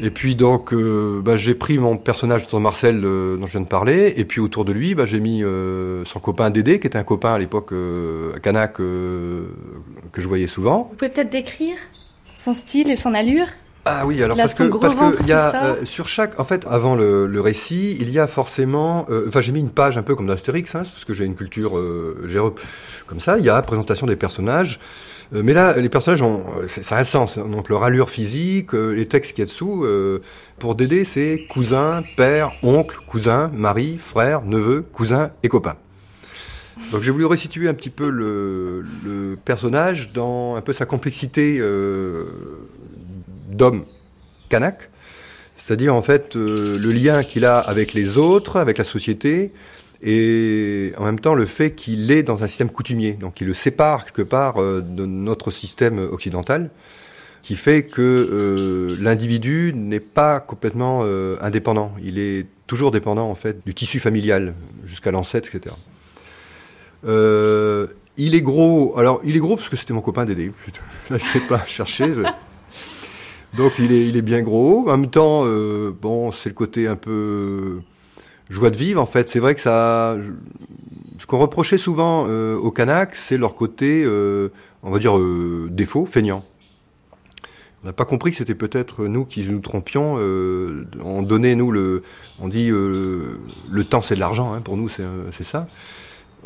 Et puis donc, euh, bah, j'ai pris mon personnage de Marcel euh, dont je viens de parler, et puis autour de lui, bah, j'ai mis euh, son copain Dédé, qui était un copain à l'époque euh, à Kanak euh, que je voyais souvent. Vous pouvez peut-être décrire son style et son allure? Ah oui, alors parce que parce que il y a euh, sur chaque, en fait, avant le, le récit, il y a forcément, euh, enfin j'ai mis une page un peu comme dans Astérix, hein, parce que j'ai une culture, euh, j'ai comme ça. Il y a présentation des personnages. Euh, mais là, les personnages ont, euh, ça a un sens. Donc leur allure physique, euh, les textes qu'il y a dessous. pour Dédé, c'est cousin, père, oncle, cousin, mari, frère, neveu, cousin et copain. Donc j'ai voulu resituer un petit peu le, personnage dans un peu sa complexité d'homme kanak, c'est-à-dire en fait le lien qu'il a avec les autres, avec la société, et en même temps le fait qu'il est dans un système coutumier, donc il le sépare quelque part euh, de notre système occidental, qui fait que euh, l'individu n'est pas complètement euh, indépendant, il est toujours dépendant en fait du tissu familial jusqu'à l'ancêtre, etc. Il est gros. Alors, il est gros parce que c'était mon copain Dédé. Là, je n'ai pas cherché. je- Donc, il est, il est bien gros. En même temps, bon, c'est le côté un peu joie de vivre. En fait, c'est vrai que ça. Ce qu'on reprochait souvent euh, aux Kanaks, c'est leur côté, euh, on va dire, euh, défaut, feignant. On n'a pas compris que c'était peut-être nous qui nous trompions. on donnait, nous, le. On dit le temps, c'est de l'argent. hein, pour nous, c'est ça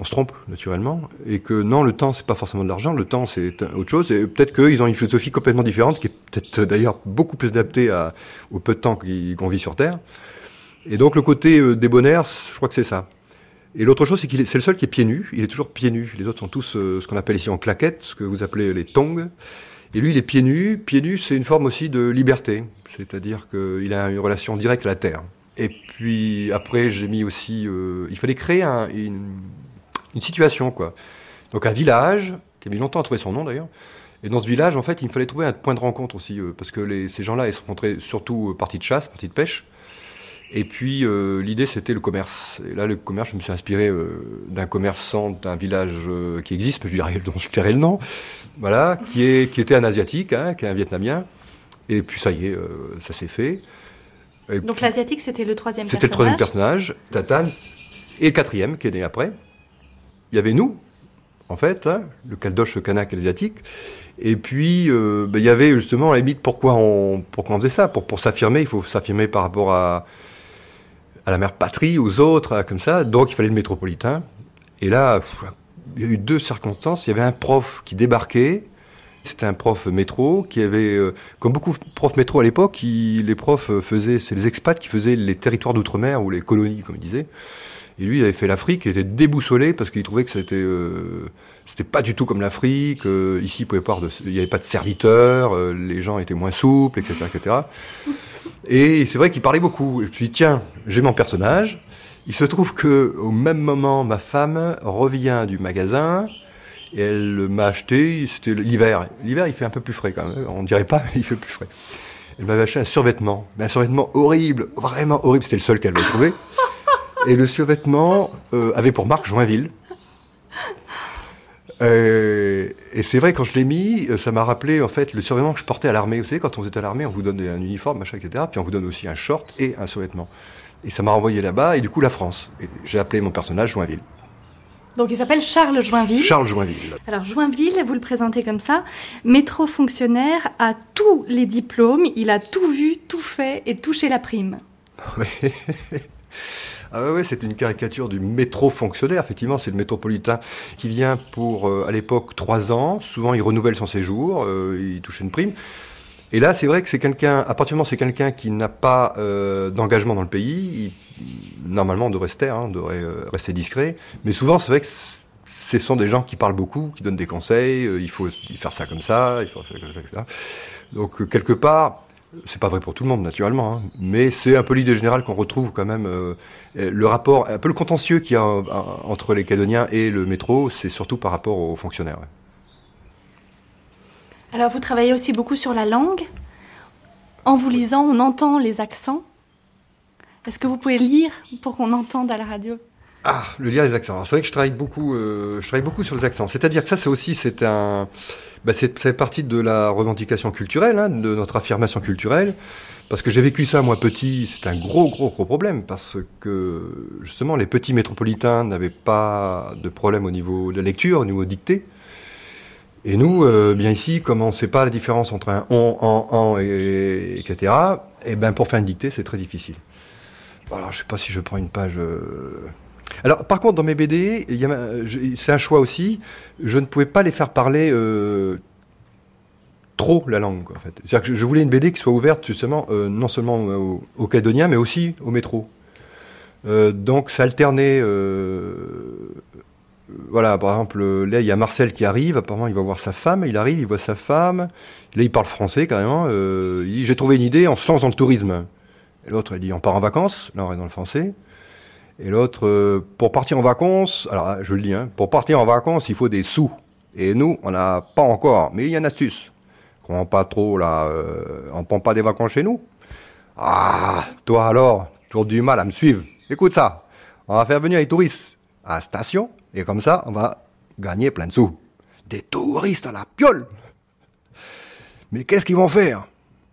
on se trompe naturellement, et que non, le temps c'est pas forcément de l'argent, le temps c'est autre chose, et peut-être qu'ils ont une philosophie complètement différente, qui est peut-être d'ailleurs beaucoup plus adaptée au peu de temps qu'on vit sur Terre. Et donc le côté euh, débonnaire, je crois que c'est ça. Et l'autre chose, c'est qu'il est, c'est le seul qui est pieds nus, il est toujours pieds nus. Les autres sont tous euh, ce qu'on appelle ici en claquettes, ce que vous appelez les tongs. Et lui, il est pieds nus. Pieds nus, c'est une forme aussi de liberté, c'est-à-dire qu'il a une relation directe à la terre. Et puis après, j'ai mis aussi, euh, il fallait créer un- une, situation, quoi. Donc un village, qui a mis longtemps à trouver son nom d'ailleurs. Et dans ce village, en fait, il me fallait trouver un point de rencontre aussi, parce que ces gens-là, ils se rencontraient surtout partie de chasse, partie de pêche. Et puis euh, l'idée, c'était le commerce. Et là, le commerce, je me suis inspiré euh, d'un commerçant d'un village euh, qui existe, mais je dirais dont je tairai le nom, voilà, qui, est, qui était un asiatique, hein, qui est un vietnamien. Et puis ça y est, ça s'est fait. Et Donc l'asiatique, c'était le troisième c'était le personnage. troisième personnage, Tatane, et le quatrième qui est né après. Il y avait nous, en fait, hein, le caldoche kanak asiatique. Et puis, ben, il y avait justement, à la limite, pourquoi on, pourquoi on faisait ça? Pour, pour s'affirmer, il faut s'affirmer par rapport à, à la mère patrie, aux autres, à- comme ça. Donc, il fallait le métropolitain. Et là, il y a eu deux circonstances. Il y avait un prof qui débarquait. C'était un prof métro qui avait, euh, comme beaucoup de profs métro à l'époque, les profs euh, faisaient, c'est les expats qui faisaient les territoires d'outre-mer ou les colonies, comme ils disaient. Et lui, il avait fait l'Afrique, il était déboussolé parce qu'il trouvait que c'était, euh, pas du tout comme l'Afrique. euh, ici, il n'y avait pas de serviteurs, euh, les gens étaient moins souples, etc., etc. Et c'est vrai qu'il parlait beaucoup. Et puis, tiens, j'ai mon personnage. Il se trouve que au même moment, ma femme revient du magasin et elle m'a acheté. C'était l'hiver. L'hiver, il fait un peu plus frais quand même. On dirait pas, mais il fait plus frais. Elle m'avait acheté un survêtement, mais un survêtement horrible, vraiment horrible. C'était le seul qu'elle avait trouvé. Et le survêtement euh, avait pour marque Joinville. Euh, et c'est vrai, quand je l'ai mis, euh, ça m'a rappelé en fait le survêtement que je portais à l'armée. Vous savez, quand on était à l'armée, on vous donne un uniforme, machin, etc. Puis on vous donne aussi un short et un survêtement. Et ça m'a renvoyé là-bas, et du coup la France. Et j'ai appelé mon personnage Joinville. Donc il s'appelle Charles Joinville. Charles Joinville. Alors Joinville, vous le présentez comme ça, métro fonctionnaire, a tous les diplômes, il a tout vu, tout fait et touché la prime. Oui. Ah ouais, c'est une caricature du métro fonctionnaire. Effectivement, c'est le métropolitain qui vient pour, euh, à l'époque, trois ans. Souvent, il renouvelle son séjour, euh, il touche une prime. Et là, c'est vrai que c'est quelqu'un, à partir du moment où c'est quelqu'un qui n'a pas euh, d'engagement dans le pays, normalement, on devrait se hein, on devrait rester discret. Mais souvent, c'est vrai que ce sont des gens qui parlent beaucoup, qui donnent des conseils. il faut faire ça comme ça, il faut faire comme ça. Donc, quelque part, c'est pas vrai pour tout le monde, naturellement, hein, mais c'est un peu l'idée générale qu'on retrouve quand même. euh, le rapport, un peu le contentieux qu'il y a euh, entre les Calédoniens et le métro, c'est surtout par rapport aux fonctionnaires. ouais. Alors vous travaillez aussi beaucoup sur la langue. En vous lisant, on entend les accents. Est-ce que vous pouvez lire pour qu'on entende à la radio? Ah, le lire les accents. C'est vrai que je travaille beaucoup, euh, je travaille beaucoup sur les accents. C'est-à-dire que ça, c'est aussi, c'est un, bah, c'est, partie de la revendication culturelle, hein, de notre affirmation culturelle. Parce que j'ai vécu ça, moi, petit, c'est un gros, gros, gros problème. Parce que, justement, les petits métropolitains n'avaient pas de problème au niveau de la lecture, au niveau dictée. Et nous, euh, bien ici, comme on ne sait pas la différence entre un on, en, en, et, etc., et ben pour faire une dictée, c'est très difficile. Alors, je sais pas si je prends une page. euh, Alors, par contre, dans mes BD, c'est un choix aussi. Je ne pouvais pas les faire parler euh, trop la langue, en fait. C'est-à-dire que je- voulais une BD qui soit ouverte, justement, euh, non seulement aux, aux Calédoniens, mais aussi au métro. Euh, donc, ça alternait. voilà, par exemple, là, il y a Marcel qui arrive. Apparemment, il va voir sa femme. Il arrive, il voit sa femme. Là, il parle français carrément. J'ai trouvé une idée, on se lance dans le tourisme. L'autre, il dit On part en vacances. Là, on est dans le français. Et l'autre, euh, pour partir en vacances, alors je le dis, hein, pour partir en vacances, il faut des sous. Et nous, on n'a pas encore. Mais il y a une astuce. On pas trop euh, on prend pas des vacances chez nous. Ah, toi alors, toujours du mal à me suivre. Écoute ça, on va faire venir les touristes à la station, et comme ça, on va gagner plein de sous. Des touristes à la piole Mais qu'est-ce qu'ils vont faire?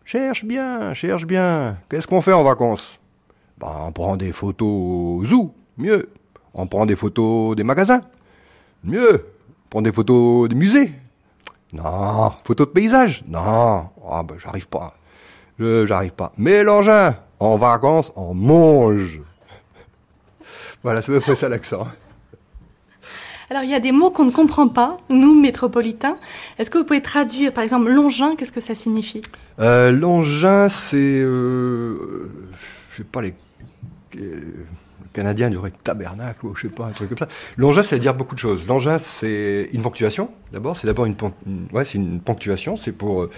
Cherche bien, cherche bien. Qu'est-ce qu'on fait en vacances? Ben, On prend des photos au zoo, mieux. On prend des photos des magasins, mieux. On prend des photos des musées. Non, photos de paysage. Non, ah ben, j'arrive pas. Je- J'arrive pas. Mais l'engin, en vacances, on mange. Voilà, c'est à peu près ça l'accent. Alors il y a des mots qu'on ne comprend pas, nous métropolitains. Est-ce que vous pouvez traduire, par exemple, longin, qu'est-ce que ça signifie? Euh, L'engin, c'est. Euh, je sais pas, les. Euh, Canadiens diraient tabernacle ou je sais pas, un truc comme ça. L'engin, ça veut dire beaucoup de choses. L'engin, c'est une ponctuation, d'abord. C'est d'abord une, ouais, c'est une ponctuation. C'est pour. euh,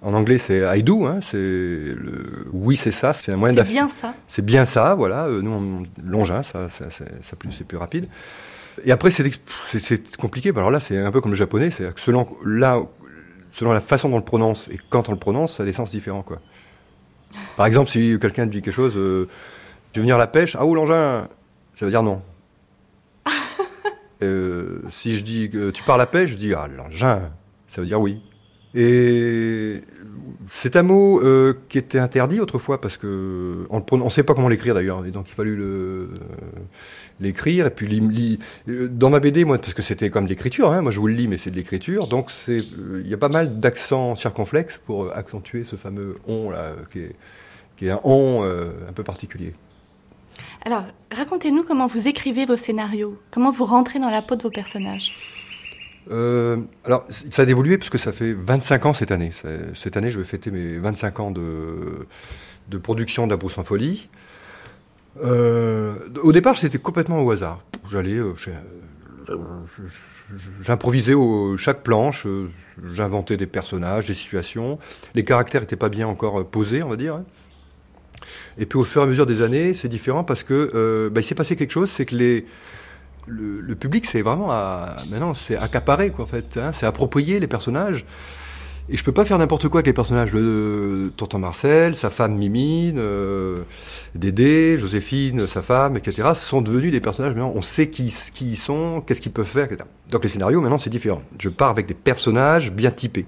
en anglais, c'est I do. Hein, c'est le, oui, c'est ça. C'est un moyen C'est bien ça. C'est bien ça, voilà. Euh, nous, l'engin, ça, ça, ça- ça plus- c'est plus rapide. Et après, c'est c'est- c'est compliqué. Alors là, c'est un peu comme le japonais. C'est que selon, là, selon la façon dont on le prononce et quand on le prononce, ça a des sens différents. Quoi. Par exemple, si quelqu'un dit quelque chose, euh, tu veux venir à la pêche? Ah, ou l'engin Ça veut dire non. Euh, si je dis que tu pars à la pêche, je dis Ah, l'engin Ça veut dire oui. Et c'est un mot euh, qui était interdit autrefois parce que on ne sait pas comment l'écrire d'ailleurs, et donc il fallu le euh, l'écrire et puis dans ma BD moi parce que c'était comme de l'écriture, hein, moi je vous le lis mais c'est de l'écriture, donc il y a pas mal d'accents circonflexes pour accentuer ce fameux on là qui est, un on un peu particulier. Alors, racontez-nous comment vous écrivez vos scénarios, comment vous rentrez dans la peau de vos personnages. Euh, alors, ça a évolué parce que ça fait 25 ans cette année. Cette année, je vais fêter mes 25 ans de, production de la Brousse en Folie. Euh, au départ, c'était complètement au hasard. J'allais, euh, j'improvisais chaque planche, j'inventais des personnages, des situations. Les caractères n'étaient pas bien encore posés, on va dire. Et puis au fur et à mesure des années, c'est différent parce que euh, bah, il s'est passé quelque chose, c'est que le, public, c'est vraiment maintenant, c'est accaparé quoi en fait, hein, c'est approprié les personnages. Et je peux pas faire n'importe quoi avec les personnages. Le tonton Marcel, sa femme Mimine, euh, Dédé, Joséphine, sa femme, etc. sont devenus des personnages. Maintenant, on sait qui, qui ils sont, qu'est-ce qu'ils peuvent faire, etc. Donc les scénarios, maintenant, c'est différent. Je pars avec des personnages bien typés.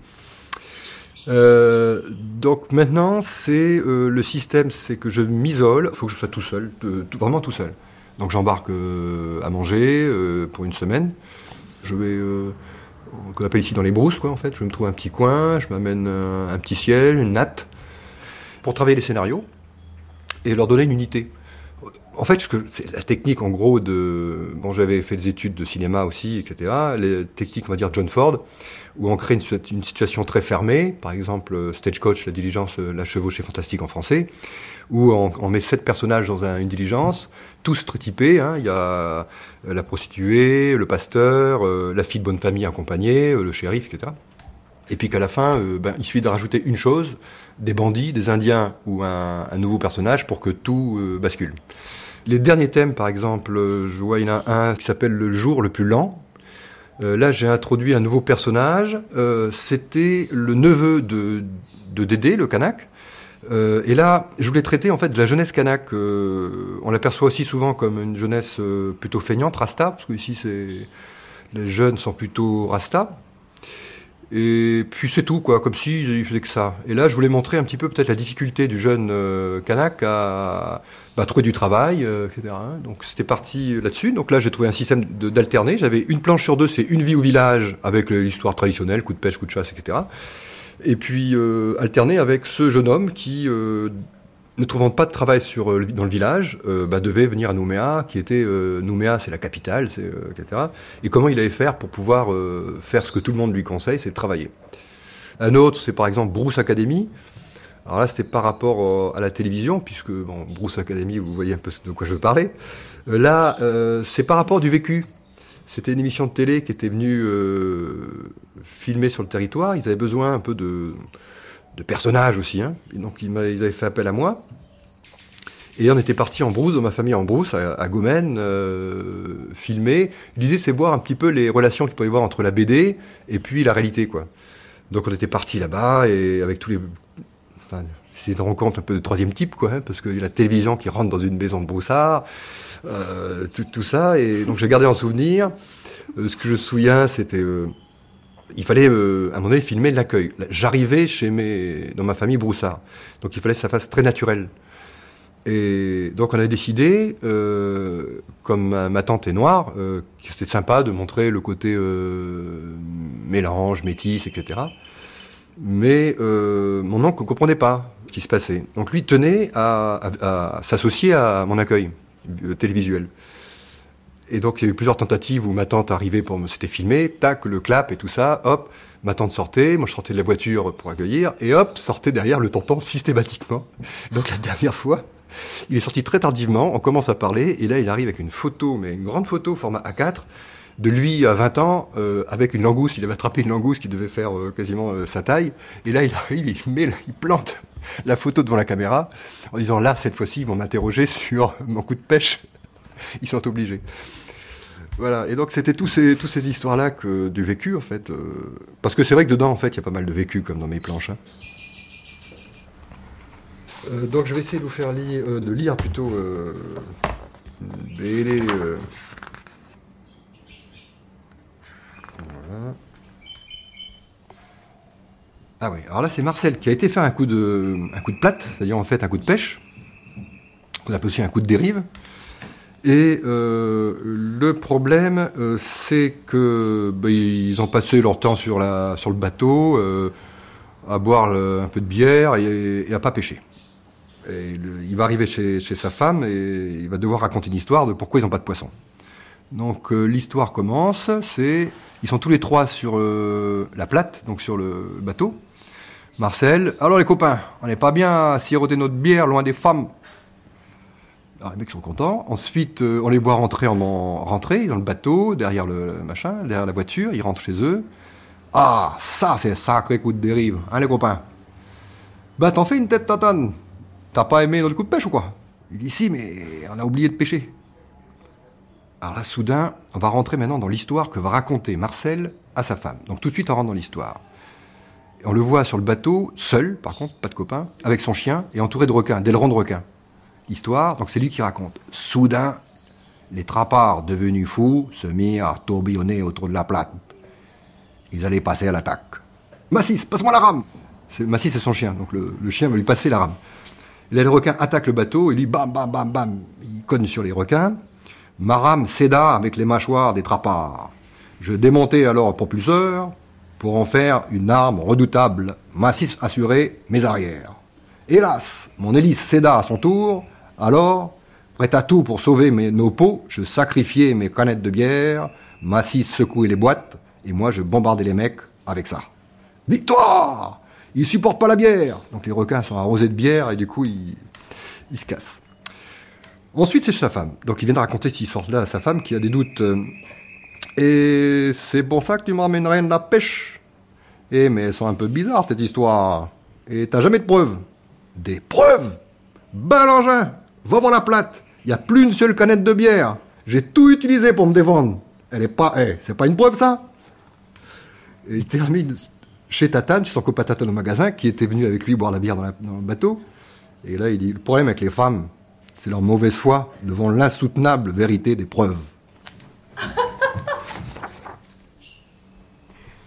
Euh, donc maintenant, c'est euh, le système, c'est que je m'isole. Il faut que je sois tout seul, de- tout- vraiment tout seul. Donc j'embarque euh, à manger euh, pour une semaine. Je vais, euh, qu'on appelle ici dans les brousses, quoi, en fait. Je me trouve un petit coin, je m'amène un, un petit ciel, une natte, pour travailler les scénarios et leur donner une unité. En fait, c'est la technique, en gros, de. Bon, j'avais fait des études de cinéma aussi, etc. Les techniques, on va dire, John Ford, où on crée une, situa- une situation très fermée. Par exemple, euh, Stagecoach, la diligence, euh, la chevauchée fantastique en français, où on, met sept personnages dans un- une diligence, tous très typés. hein. Il y a euh, la prostituée, le pasteur, la fille de bonne famille accompagnée, le shérif, etc. Et puis qu'à la fin, ben, il suffit de rajouter une chose, des bandits, des indiens ou un, nouveau personnage pour que tout bascule. Les derniers thèmes, par exemple, euh, je vois, il y en a un qui s'appelle Le jour le plus lent. Euh, là, j'ai introduit un nouveau personnage. Euh, C'était le neveu de, Dédé, le Kanak. Et là, je voulais traiter en fait de la jeunesse kanak. On l'aperçoit aussi souvent comme une jeunesse plutôt feignante, rasta, parce que ici les jeunes sont plutôt rasta. Et puis c'est tout, quoi, comme si il faisait que ça. Et là, je voulais montrer un petit peu peut-être la difficulté du jeune kanak à bah, trouver du travail, euh, etc. Donc c'était parti là-dessus. Donc là, j'ai trouvé un système d'alterner. J'avais une planche sur deux, c'est une vie au village avec l'histoire traditionnelle, coup de pêche, coup de chasse, etc. Et puis euh, alterner avec ce jeune homme qui, euh, ne trouvant pas de travail euh, dans le village, euh, bah, devait venir à Nouméa, qui était euh, Nouméa, c'est la capitale, euh, etc. Et comment il allait faire pour pouvoir euh, faire ce que tout le monde lui conseille, c'est de travailler. Un autre, c'est par exemple Bruce Academy. Alors là, c'était par rapport euh, à la télévision, puisque bon, Bruce Academy, vous voyez un peu de quoi je veux parler. Euh, là, euh, c'est par rapport du vécu. C'était une émission de télé qui était venue filmer sur le territoire. Ils avaient besoin un peu de, personnages aussi. Hein. Donc ils, avaient fait appel à moi. Et on était parti en brousse, dans ma famille en brousse, à, à euh, filmer. L'idée, c'est voir un petit peu les relations qu'il peut y avoir entre la BD et puis la réalité, quoi. Donc on était parti là-bas et avec tous les, c'est une rencontre un peu de troisième type, hein, parce qu'il y a la télévision qui rentre dans une maison de broussard, euh, tout, ça. Et donc j'ai gardé en souvenir. Euh, ce que je me souviens, c'était, euh, il fallait euh, à un moment donné filmer l'accueil. J'arrivais chez mes, dans ma famille broussard, donc il fallait que ça fasse très naturel. Et donc on avait décidé, comme ma, tante est noire, que c'était sympa de montrer le côté mélange, métis, etc. Mais euh, mon oncle ne comprenait pas ce qui se passait. Donc lui tenait à, à- à s'associer à mon accueil euh, télévisuel. Et donc il y a eu plusieurs tentatives où ma tante arrivait pour me... C'était filmé, tac, le clap et tout ça, hop, ma tante sortait, moi je sortais de la voiture pour accueillir, et hop, sortait derrière le tonton systématiquement. Donc la dernière fois, il est sorti très tardivement, on commence à parler, et là il arrive avec une photo, mais une grande photo format A4, de lui à 20 ans, euh, avec une langouste, il avait attrapé une langouste qui devait faire euh, quasiment euh, sa taille, et là il arrive, il, met, il plante la photo devant la caméra, en disant là, cette fois-ci, ils vont m'interroger sur mon coup de pêche. Ils sont obligés. Voilà, et donc c'était ces, toutes ces histoires-là que, du vécu, en fait. parce que c'est vrai que dedans, en fait, il y a pas mal de vécu, comme dans mes planches. hein. Donc je vais essayer de vous faire lire, de lire plutôt euh, une BD. euh, Ah oui, alors là c'est Marcel qui a été faire un coup de, un coup de plate, c'est-à-dire en fait un coup de pêche. On appelle aussi un coup de dérive. Et euh, le problème, euh, c'est que ben, ils ont passé leur temps sur, la, sur le bateau euh, à boire un peu de bière et, et à pas pêcher. Il va arriver chez, chez sa femme et il va devoir raconter une histoire de pourquoi ils n'ont pas de poisson. Donc euh, l'histoire commence, c'est ils sont tous les trois sur euh, la plate, donc sur le bateau. Marcel, alors les copains, on n'est pas bien à siroter notre bière loin des femmes. Alors les mecs sont contents. Ensuite, euh, on les voit rentrer en, en- rentrer dans le bateau, derrière le, machin, derrière la voiture. Ils rentrent chez eux. Ah, ça c'est sacré coup de dérive, hein les copains. Bah t'en fais une tête tatane. T'as pas aimé notre coup de pêche ou quoi? Il dit si, mais on a oublié de pêcher. Alors là, soudain, on va rentrer maintenant dans l'histoire que va raconter Marcel à sa femme. Donc tout de suite, on rentre dans l'histoire. On le voit sur le bateau, seul, par contre, pas de copain, avec son chien et entouré de requins, d'ailerons de requins. Histoire, donc c'est lui qui raconte. Soudain, les trapards devenus fous se mirent à tourbillonner autour de la plate. Ils allaient passer à l'attaque. Massis, passe-moi la rame Massis, c'est son chien, donc le, chien va lui passer la rame. Là, les requins attaquent le bateau et lui, bam, bam, bam, bam, il cogne sur les requins. Ma rame céda avec les mâchoires des trapards. Je démontai alors le propulseur pour en faire une arme redoutable, massif assuré mes arrières. Hélas, mon hélice céda à son tour, alors, prêt à tout pour sauver mes, nos pots, je sacrifiai mes canettes de bière, Massy secouait les boîtes, et moi je bombardais les mecs avec ça. Victoire Ils supportent pas la bière Donc les requins sont arrosés de bière, et du coup ils se cassent. Ensuite, c'est sa femme. Donc il vient de raconter cette histoire-là à sa femme qui a des doutes. euh, Et c'est pour ça que tu m'emmènerais de la pêche. Eh, mais elles sont un peu bizarres, cette histoire. Et t'as jamais de preuves. Des preuves? Ben l'engin Va voir la plate Il n'y a plus une seule canette de bière. J'ai tout utilisé pour me défendre. Elle est pas... Eh, c'est pas une preuve, ça? Et il termine chez Tatane, chez son copain Tatane au magasin, qui était venu avec lui boire la bière dans, dans le bateau. Et là, il dit, le problème avec les femmes, c'est leur mauvaise foi devant l'insoutenable vérité des preuves.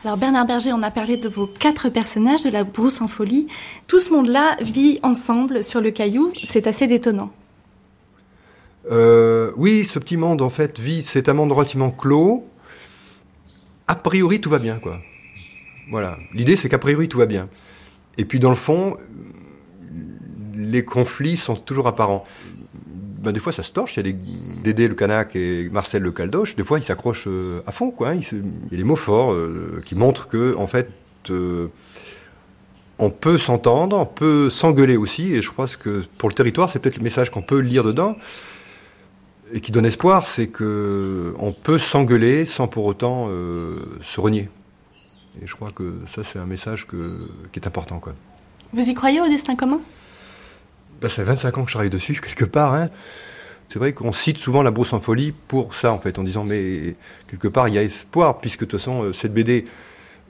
Alors Bernard Berger, on a parlé de vos quatre personnages de la brousse en folie. Tout ce monde-là vit ensemble sur le caillou, c'est assez détonnant. Euh, oui, ce petit monde, en fait, vit, c'est un monde relativement clos. A priori, tout va bien, quoi. Voilà. L'idée, c'est qu'a priori, tout va bien. Et puis, dans le fond, les conflits sont toujours apparents. Ben, des fois, ça se torche. Il y a des, Dédé le Canac et Marcel le Caldoche. Des fois, ils s'accrochent euh, à fond, quoi. hein. Il y a des mots forts euh, qui montrent que, en fait, euh, on peut s'entendre, on peut s'engueuler aussi. Et je crois que pour le territoire, c'est peut-être le message qu'on peut lire dedans et qui donne espoir, c'est que on peut s'engueuler sans pour autant se renier. Et je crois que ça, c'est un message qui est important, quoi. Vous y croyez au destin commun? Ça fait 25 ans que je travaille dessus, quelque part. hein. C'est vrai qu'on cite souvent la brousse en folie pour ça, en fait, en disant, mais quelque part, il y a espoir, puisque de toute façon, euh, cette BD,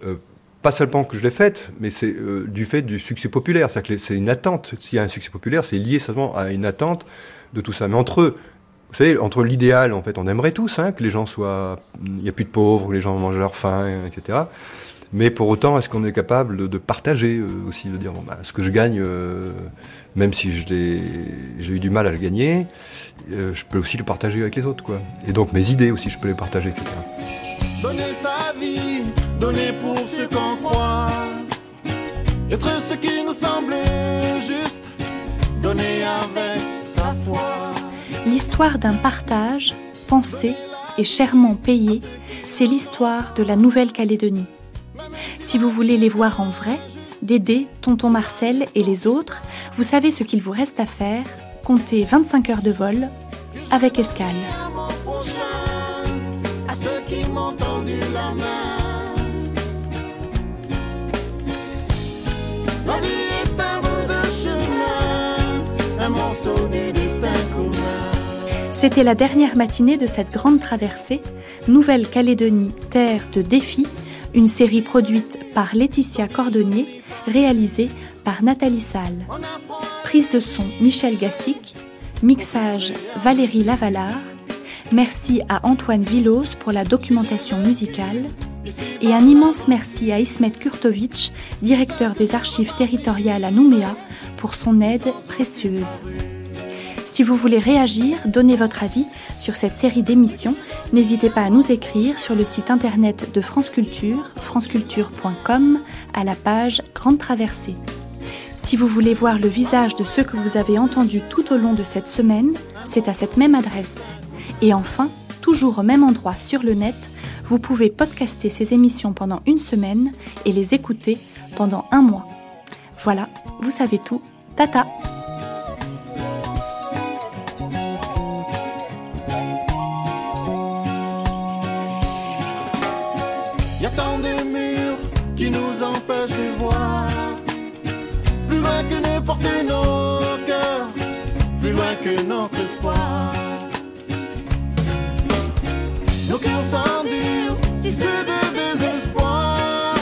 euh, pas seulement que je l'ai faite, mais c'est euh, du fait du succès populaire. C'est-à-dire que c'est une attente. S'il y a un succès populaire, c'est lié seulement à une attente de tout ça. Mais entre eux, vous savez, entre l'idéal, en fait, on aimerait tous hein, que les gens soient. Il n'y a plus de pauvres, que les gens mangent leur faim, etc. Mais pour autant, est-ce qu'on est capable de, partager aussi, de dire, bon, bah, ce que je gagne, même si j'ai eu du mal à le gagner, euh, je peux aussi le partager avec les autres, quoi. Et donc mes idées aussi, je peux les partager, etc. Donner sa vie, donner pour ce qu'on croit. Être ce qui nous semble juste, donner avec sa foi. L'histoire d'un partage, pensé et chèrement payé, c'est l'histoire de la Nouvelle-Calédonie. Si vous voulez les voir en vrai, Dédé, Tonton Marcel et les autres, vous savez ce qu'il vous reste à faire, comptez 25 heures de vol avec escale. C'était la dernière matinée de cette grande traversée, Nouvelle-Calédonie, terre de défis, une série produite par Laetitia Cordonnier, réalisée par Nathalie Salle. Prise de son Michel Gassic, mixage Valérie Lavalard. Merci à Antoine Villos pour la documentation musicale. Et un immense merci à Ismet Kurtovic, directeur des archives territoriales à Nouméa, pour son aide précieuse. Si vous voulez réagir, donner votre avis sur cette série d'émissions, n'hésitez pas à nous écrire sur le site internet de France Culture, franceculture.com, à la page Grande Traversée. Si vous voulez voir le visage de ceux que vous avez entendus tout au long de cette semaine, c'est à cette même adresse. Et enfin, toujours au même endroit sur le net, vous pouvez podcaster ces émissions pendant une semaine et les écouter pendant un mois. Voilà, vous savez tout. Tata portent nos cœurs, plus loin que notre espoir. Nos cœurs s'endurent, si ceux de désespoir.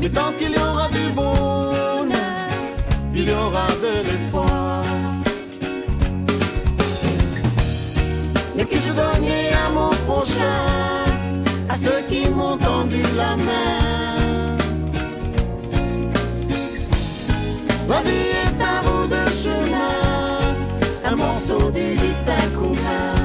Mais tant qu'il y aura du bonheur, il y aura de l'espoir. Mais que je donne à mon prochain à ceux qui m'ont tendu la main. La vie est un bout de chemin, un morceau du destin commun.